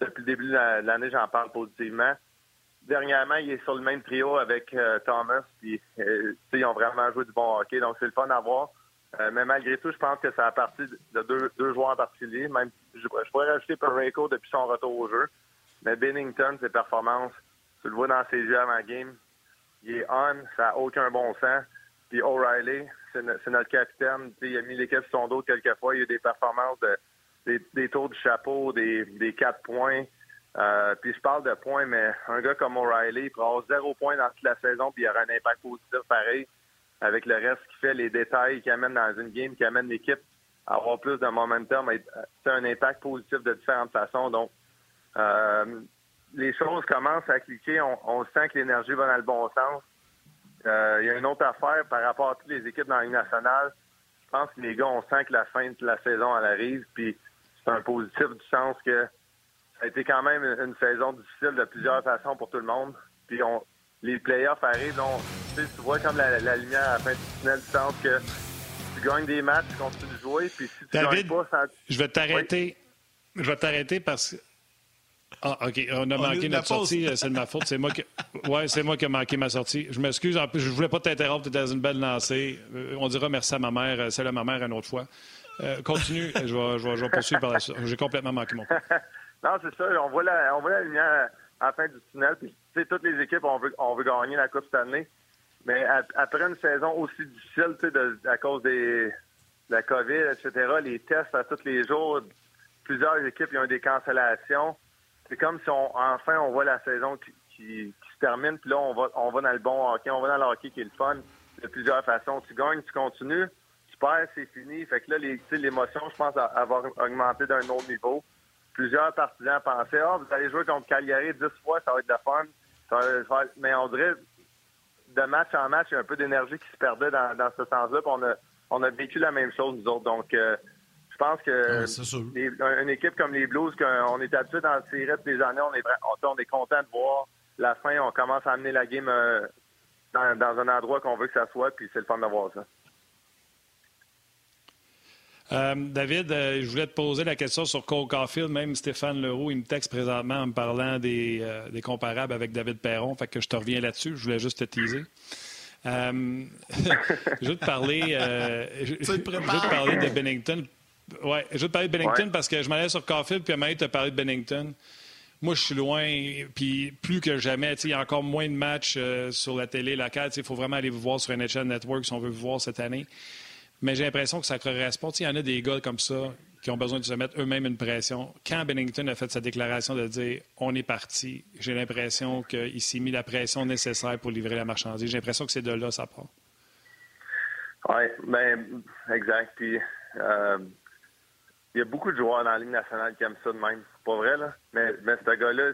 depuis le début de l'année, j'en parle positivement. Dernièrement, il est sur le même trio avec euh, Thomas. Puis, euh, ils ont vraiment joué du bon hockey. Donc, c'est le fun à voir. Euh, mais malgré tout, je pense que ça a parti de deux, joueurs en particulier. Même, je, pourrais rajouter Pareko depuis son retour au jeu. Mais Bennington, ses performances, tu le vois dans ses yeux avant game, il est on, ça n'a aucun bon sens. Puis O'Reilly, c'est notre capitaine. il a mis l'équipe sur son dos quelquefois. Il y a eu des performances, de, des, tours du chapeau, des, des quatre points. Euh, puis je parle de points, mais un gars comme O'Reilly, il prend avoir zéro point dans toute la saison, puis il aura un impact positif pareil avec le reste qui fait les détails qui amènent dans une game, qui amène l'équipe à avoir plus de momentum, c'est un impact positif de différentes façons. Donc, euh, les choses commencent à cliquer. On, sent que l'énergie va dans le bon sens. Euh, il y a une autre affaire par rapport à toutes les équipes dans la Ligue nationale. Je pense que les gars, on sent que la fin de la saison, elle arrive. Puis c'est un positif du sens que ça a été quand même une saison difficile de plusieurs façons pour tout le monde. Puis on, les playoffs arrivent. tu vois comme la, lumière à la fin du tunnel du sens que tu gagnes des matchs, tu continues de jouer. Puis si tu David, gagnes pas, je vais t'arrêter. Je vais t'arrêter parce que ah, OK. On a manqué notre sortie. Euh, c'est de ma faute. C'est moi qui... Ouais, c'est moi qui ai manqué ma sortie. Je m'excuse. En plus, je voulais pas t'interrompre. Tu étais dans une belle lancée. Euh, on dira merci à ma mère. C'est à ma mère une autre fois. Euh, continue. je, vais, je, vais, poursuivre par la suite. J'ai complètement manqué mon coup. non, c'est ça. On voit, la, on voit la lumière à la fin du tunnel. Puis, toutes les équipes, on veut, on veut gagner la Coupe cette année. Mais après une saison aussi difficile, de, à cause des, de la COVID, etc., les tests à tous les jours, plusieurs équipes ont eu des cancellations c'est comme si on, enfin on voit la saison qui, se termine, puis là on va on va dans le bon hockey, on va dans le hockey qui est le fun de plusieurs façons. Tu gagnes, tu continues, tu perds, c'est fini. Fait que là, l'émotion, je pense, avoir augmenté d'un autre niveau. Plusieurs partisans pensaient Ah, vous allez jouer contre Cagliari dix fois, ça va être de fun. Mais on dirait de match en match, il y a un peu d'énergie qui se perdait dans, ce sens-là. On a, on a vécu la même chose, nous autres. Donc euh, je pense que une équipe comme les Blues, qu'on est habitué dans le série des années, on est, on, est content de voir la fin, on commence à amener la game euh, dans, dans, un endroit qu'on veut que ça soit, puis c'est le fun de voir ça. Euh, David, euh, je voulais te poser la question sur Cole Caulfield. Même Stéphane Leroux, il me texte présentement en me parlant des, euh, des comparables avec David Perron. Fait que je te reviens là-dessus. Je voulais juste te teaser. je veux te parler, je, je, veux te parler de Bennington. Ouais, je veux te parler de Bennington ouais. parce que je m'allais sur Caulfield, puis à te parler de Bennington. Moi, je suis loin, puis plus que jamais, il y a encore moins de matchs sur la télé locale. Il faut vraiment aller vous voir sur NHL Network si on veut vous voir cette année. Mais j'ai l'impression que ça correspond. Il y en a des gars comme ça qui ont besoin de se mettre eux-mêmes une pression. Quand Bennington a fait sa déclaration de dire on est parti, j'ai l'impression qu'il s'est mis la pression nécessaire pour livrer la marchandise. J'ai l'impression que c'est de là ça part. Oui, ben, exact. Puis, euh, il y a beaucoup de joueurs dans la Ligue nationale qui aiment ça de même. C'est pas vrai, là. Mais, mais ce gars-là,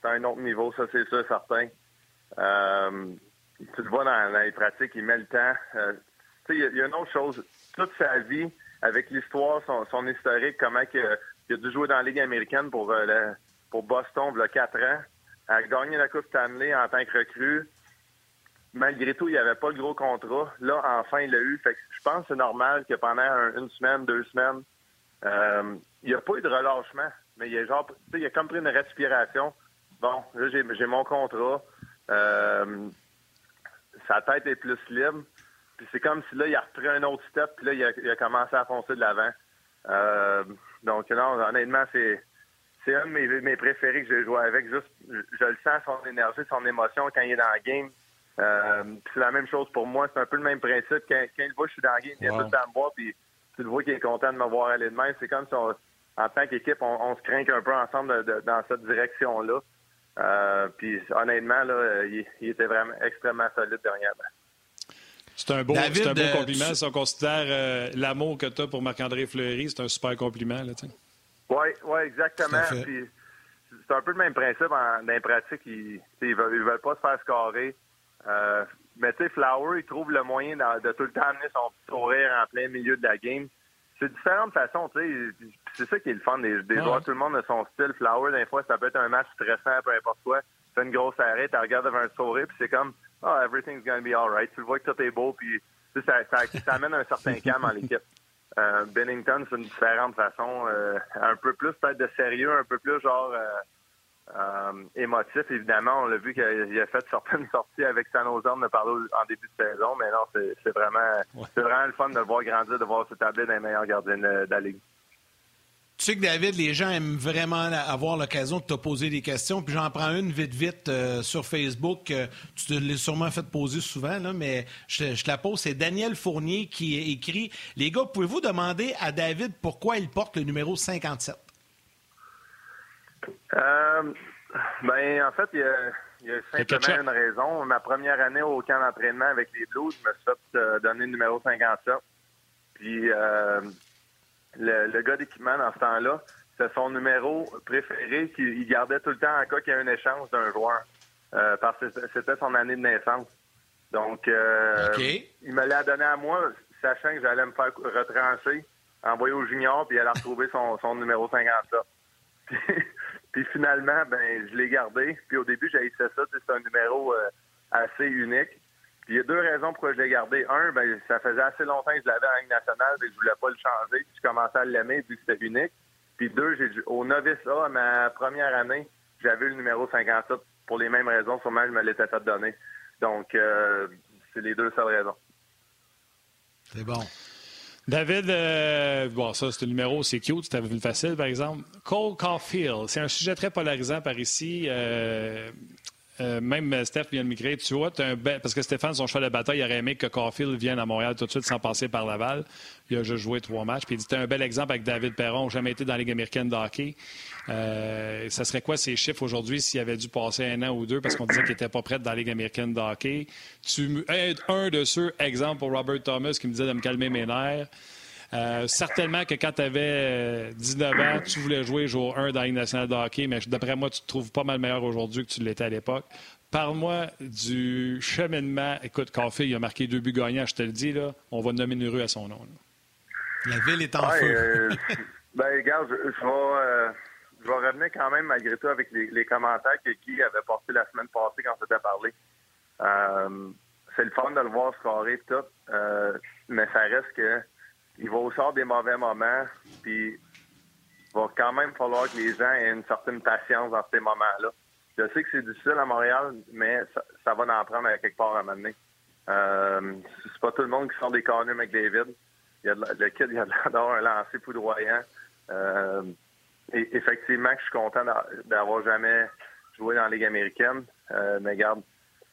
c'est un autre niveau, ça, c'est sûr, certain. Euh, tu le vois dans, les pratiques, il met le temps. Euh, il y, a une autre chose. Toute sa vie, avec l'histoire, son, historique, comment il a, dû jouer dans la Ligue américaine pour, euh, Boston il y a quatre ans, a gagné la Coupe Stanley en tant que recrue. Malgré tout, il n'y avait pas le gros contrat. Là, enfin, il l'a eu. Fait que je pense que c'est normal que pendant une semaine, deux semaines, il n'y a pas eu de relâchement. Mais il a genre, il a comme pris une respiration. Bon, là, j'ai mon contrat. Euh, sa tête est plus libre. Puis c'est comme si là, il a repris un autre step, puis là, il a, il a commencé à foncer de l'avant. Euh, donc, non, honnêtement, c'est, c'est un de mes, mes préférés que j'ai joué avec. Juste, je, le sens, son énergie, son émotion quand il est dans la game. Euh, c'est la même chose pour moi. C'est un peu le même principe. Quand, quand il voit que je suis dans la game, il est tout le me voir, puis tu le vois qu'il est content de me voir aller de même. C'est comme si, on, en tant qu'équipe, on, on, se craint un peu ensemble de, de, dans cette direction-là. Euh, puis honnêtement, là, il, il, était vraiment extrêmement solide dernièrement. C'est un beau, David, un beau compliment. Tu... Si on considère euh, l'amour que tu as pour Marc-André Fleury, c'est un super compliment. Oui, ouais, exactement. c'est un peu le même principe en, dans les pratiques. Ils ne veulent, veulent, pas se faire scorer. Euh, mais tu sais, Flower, il trouve le moyen de, de, tout le temps amener son petit sourire en plein milieu de la game. C'est différentes façons, tu sais. C'est ça qui est le fun des, des ouais. joueurs. Tout le monde a son style. Flower, des fois, ça peut être un match stressant, peu importe quoi. Tu fais une grosse arrêt, tu regardes devant un sourire, puis c'est comme oh, everything's going to be all right. Tu le vois que tout est beau, puis ça, ça, ça amène un certain calme à l'équipe. Euh, Bennington, c'est une différente façon, euh, un peu plus peut-être de sérieux, un peu plus genre euh, euh émotif, évidemment. On l'a vu qu'il a, fait certaines sorties avec San Jose en début de saison, mais non, c'est vraiment, ouais. c'est vraiment le fun de le voir grandir, de voir s'établir dans les meilleurs gardiens de, de la Ligue. Tu sais que David, les gens aiment vraiment avoir l'occasion de te poser des questions. Puis j'en prends une vite, vite euh, sur Facebook. Euh, tu te l'as sûrement fait poser souvent, là, mais je, je la pose. C'est Daniel Fournier qui écrit Les gars, pouvez-vous demander à David pourquoi il porte le numéro 57 euh, ben, en fait, il y a, il y a simplement une raison. Ma première année au camp d'entraînement avec les Blues, je me suis fait euh, donner le numéro 57. Puis le, le gars d'équipement dans ce temps-là, c'est son numéro préféré qu'il gardait tout le temps en cas qu'il y ait un échange d'un joueur. Euh, parce que c'était son année de naissance. Donc, euh, okay. il me l'a donné à moi, sachant que j'allais me faire retrancher, envoyer au junior, puis elle a retrouvé son, son numéro 50 là. Puis, finalement, ben, je l'ai gardé. Puis au début, j'ai ça. C'est un numéro euh, assez unique. Puis il y a deux raisons pourquoi je l'ai gardé. Un, ben, ça faisait assez longtemps que je l'avais en Ligue nationale, et je voulais pas le changer. Puis je commençais à l'aimer vu que c'était unique. Puis deux, j'ai au novice A, ma première année, j'avais le numéro 57 pour les mêmes raisons. Sûrement, je me l'étais fait donner. Donc, euh, c'est les deux seules raisons. C'est bon. David, euh, bon, ça, c'est le numéro, c'est cute, c'était facile, par exemple. Cole Caulfield, c'est un sujet très polarisant par ici. Euh, euh, même Steph vient de migrer. Tu vois, un parce que Stéphane, son cheval de bataille, il aurait aimé que Caulfield vienne à Montréal tout de suite sans passer par Laval. Il a juste joué trois matchs. Puis il dit un bel exemple avec David Perron, jamais été dans la Ligue américaine de hockey. Euh, ça serait quoi ses chiffres aujourd'hui s'il avait dû passer un an ou deux parce qu'on disait qu'il n'était pas prêt dans la Ligue américaine de hockey? Tu es un de ceux, exemple pour Robert Thomas, qui me disait de me calmer mes nerfs. Euh, certainement que quand tu avais 19 ans, tu voulais jouer jour 1 dans la Ligue nationale de hockey, mais d'après moi, tu te trouves pas mal meilleur aujourd'hui que tu l'étais à l'époque. Parle-moi du cheminement. Écoute, Café, il a marqué deux buts gagnants, je te le dis, là. On va nommer une rue à son nom. Là. La ville est en ouais, feu. euh, ben, regarde, je, je, vais, euh, je vais revenir quand même malgré tout avec les, commentaires que Guy avait portés la semaine passée quand on s'était parlé. Euh, c'est le fun de le voir scorer tout, euh, mais ça reste que il va au sort des mauvais moments, puis il va quand même falloir que les gens aient une certaine patience dans ces moments-là. Je sais que c'est difficile à Montréal, mais ça, va en prendre à quelque part à un moment donné. Euh, c'est pas tout le monde qui sort des corners avec David. Il y a de, le kid, il a d'avoir un lancer foudroyant. Euh, et, effectivement, je suis content d'avoir jamais joué dans la Ligue américaine. Euh, mais regarde,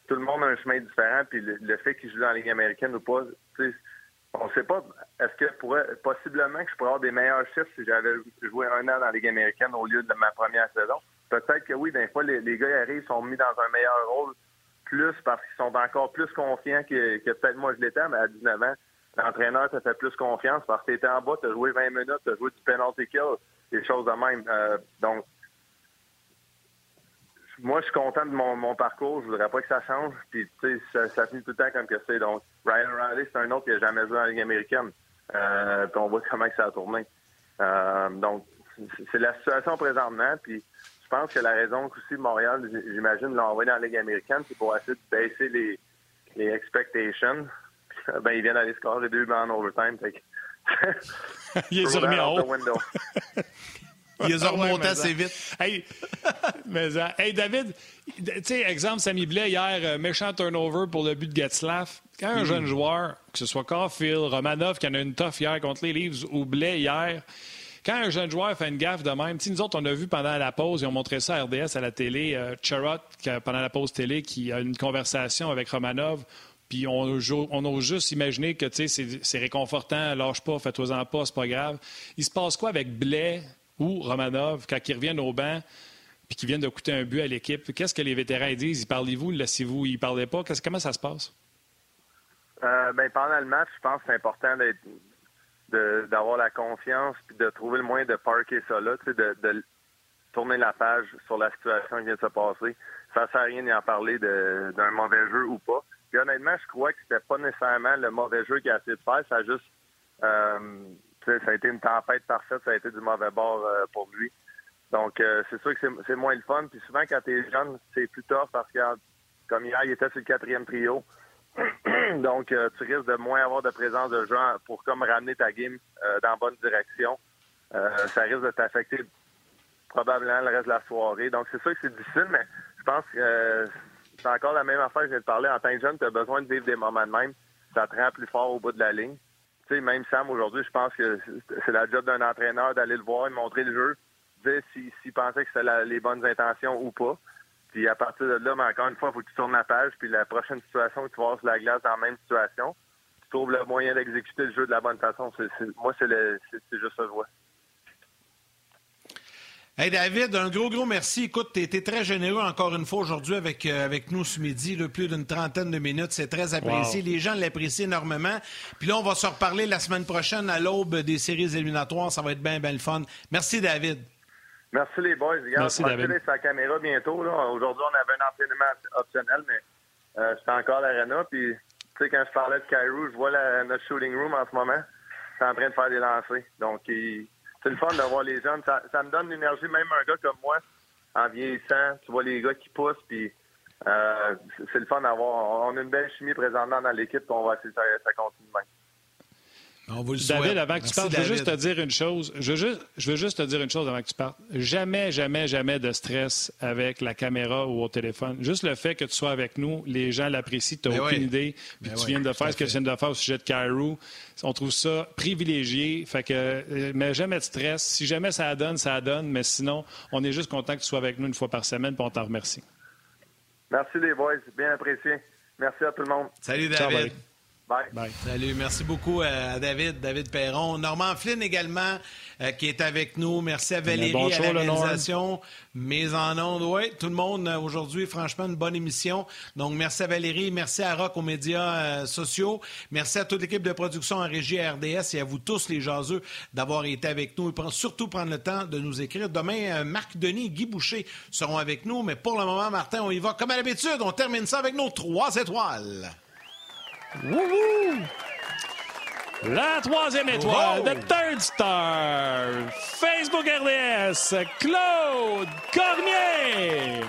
tout le monde a un chemin différent, puis le, fait qu'il joue dans la Ligue américaine ou pas, on ne sait pas. Est-ce que pourrait, possiblement que je pourrais avoir des meilleurs chiffres si j'avais joué un an dans la Ligue américaine au lieu de ma première saison? Peut-être que oui, des fois, les, les gars arrivent, sont mis dans un meilleur rôle, plus parce qu'ils sont encore plus confiants que, peut-être moi je l'étais, mais à 19 ans, l'entraîneur te fait plus confiance parce que tu étais en bas, tu as joué 20 minutes, tu as joué du penalty kill, des choses de même. Euh, donc, moi, je suis content de mon, parcours. Je voudrais pas que ça change. Puis, tu sais, ça, finit tout le temps comme que c'est. Donc, Ryan Riley, c'est un autre qui n'a jamais joué en Ligue américaine. Euh, puis, on voit comment ça a tourné. Euh, donc, c'est la situation présentement. Puis, je pense que la raison aussi Montréal, j'imagine, l'a envoyé dans la Ligue américaine, c'est pour essayer de baisser les, les expectations. ben, ils viennent d'aller scorer deux buts en overtime. Fait il est remis en haut. Il les a remontés assez vite. Hey, mais, euh, hey David, tu sais, exemple, Samy Blais, hier, euh, méchant turnover pour le but de Getzlaff. Quand un hmm. jeune joueur, que ce soit Caulfield, Romanov, qui en a une tough hier contre les Leafs, ou Blais hier, quand un jeune joueur fait une gaffe de même, nous autres, on a vu pendant la pause, ils ont montré ça à RDS à la télé, euh, pendant la pause télé, qui a une conversation avec Romanov. Puis on, on ose juste imaginer que c'est réconfortant, lâche pas, fais-toi-en pas, c'est pas grave. Il se passe quoi avec Blais ou Romanov quand ils reviennent au banc puis qu'ils viennent de coûter un but à l'équipe? Qu'est-ce que les vétérans disent? Ils parlez-vous, laissez-vous, ils parlaient pas? Comment ça se passe? Euh, ben, pendant le match, je pense que c'est important d'avoir la confiance puis de trouver le moyen de parker ça là, de, de tourner la page sur la situation qui vient de se passer. Ça sert à rien d'y en parler d'un mauvais jeu ou pas. Puis honnêtement, je crois que c'était pas nécessairement le mauvais jeu qu'il a essayé de faire, ça a juste euh, ça a été une tempête parfaite, ça a été du mauvais bord euh, pour lui. Donc euh, c'est sûr que c'est moins le fun. Puis souvent quand tu es jeune, c'est plus tough parce que comme hier, il était sur le quatrième trio. Donc tu risques de moins avoir de présence de gens pour comme ramener ta game dans la bonne direction. ça risque de t'affecter probablement le reste de la soirée. Donc c'est sûr que c'est difficile, mais je pense que c'est encore la même affaire que je viens de parler. En tant que jeune, tu as besoin de vivre des moments de même. Ça te rend plus fort au bout de la ligne. Tu sais, même Sam, aujourd'hui, je pense que c'est la job d'un entraîneur d'aller le voir, de montrer le jeu, dire s'il pensait que c'était les bonnes intentions ou pas. Puis à partir de là, mais encore une fois, il faut que tu tournes la page. Puis la prochaine situation, tu vas sur la glace dans la même situation. Tu trouves le moyen d'exécuter le jeu de la bonne façon. moi, c'est juste ça que je vois. Hey David, un gros, gros merci. Écoute, tu été très généreux encore une fois aujourd'hui avec, euh, avec nous ce midi, plus d'une trentaine de minutes. C'est très apprécié. Les gens l'apprécient énormément. Puis là, on va se reparler la semaine prochaine à l'aube des séries éliminatoires. Ça va être bien, bien le fun. Merci, David. Merci, les boys. Regarde, Merci, David. sa caméra bientôt. Aujourd'hui, on avait un entraînement optionnel, mais euh, c'est encore l'arena. Puis, tu sais, quand je parlais de Cairo, je vois notre shooting room en ce moment. C'est en train de faire des lancers. Donc, il c'est le fun d'avoir les jeunes. Ça, ça, me donne l'énergie, même un gars comme moi, en vieillissant. Tu vois les gars qui poussent, puis euh, c'est le fun d'avoir. On a une belle chimie présentement dans l'équipe, on va essayer ça, ça continue même. David, avant que tu partes, je veux juste te dire une chose. Je veux, juste, je veux juste te dire une chose avant que tu partes. Jamais, jamais, jamais de stress avec la caméra ou au téléphone. Juste le fait que tu sois avec nous, les gens l'apprécient, tu n'as ben aucune idée. Puis ben tu viens de faire ce que tu viens de faire au sujet de Cairo. On trouve ça privilégié. Fait que, euh, mais jamais de stress. Si jamais ça donne, ça donne. Mais sinon, on est juste content que tu sois avec nous une fois par semaine, puis on t'en remercie. Merci les boys, bien apprécié. Merci à tout le monde. Salut David. Salut, merci beaucoup à David, David Perron. Normand Flynn également, euh, qui est avec nous. Merci à Valérie à la réalisation. Mais en ondes, oui, tout le monde euh, aujourd'hui, franchement, une bonne émission. Donc, merci à Valérie, merci à Rock aux médias euh, sociaux. Merci à toute l'équipe de production en régie RDS et à vous tous, les jaseux, d'avoir été avec nous et surtout prendre le temps de nous écrire. Demain, Marc Denis et Guy Boucher seront avec nous. Mais pour le moment, Martin, on y va comme à l'habitude. On termine ça avec nos trois étoiles. Wouhou! La troisième étoile, the third star, Facebook RDS, Claude Cormier.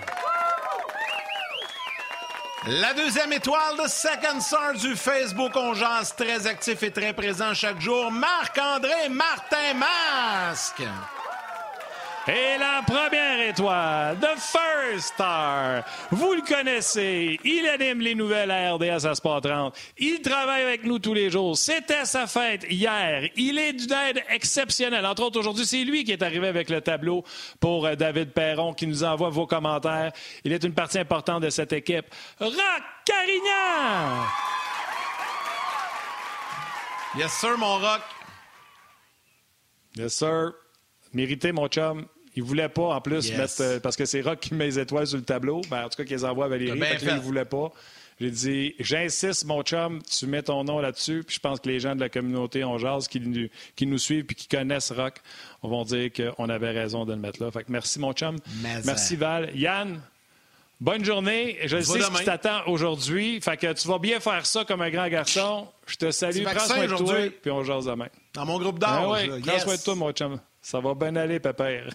La deuxième étoile de Second Star du Facebook On Jase, très actif et très présent chaque jour, Marc-André Martin Masque. Et la première étoile, The First Star. Vous le connaissez. Il anime les nouvelles à RDS à Sport 30. Il travaille avec nous tous les jours. C'était sa fête hier. Il est d'une aide exceptionnelle. Entre autres, aujourd'hui, c'est lui qui est arrivé avec le tableau pour euh, David Perron qui nous envoie vos commentaires. Il est une partie importante de cette équipe. Rock Carignan! Yes, sir, mon rock. Yes, sir. Mérité, mon chum. Il voulait pas, en plus, Yes. mettre. euh, parce que c'est Rock qui met les étoiles sur le tableau. Ben, en tout cas, qu'il les envoie à Valérie. Bien Fait que là, fait. il voulait pas. J'ai dit, j'insiste, mon chum, tu mets ton nom là-dessus. Puis je pense que les gens de la communauté On Jase qui, nous- qui nous suivent puis qui connaissent Rock vont dire qu'on avait raison de le mettre là. Fait que merci, mon chum. Mais merci. Val. Yann, bonne journée. Je sais ce demain. qui t'attend aujourd'hui. Fait que tu vas bien faire ça comme un grand garçon. Je te salue. Prends soin de toi. Puis on jase demain. Dans mon groupe Ah d'âge. ouais, prends soin de toi, mon chum. Ça va bien aller, pépère.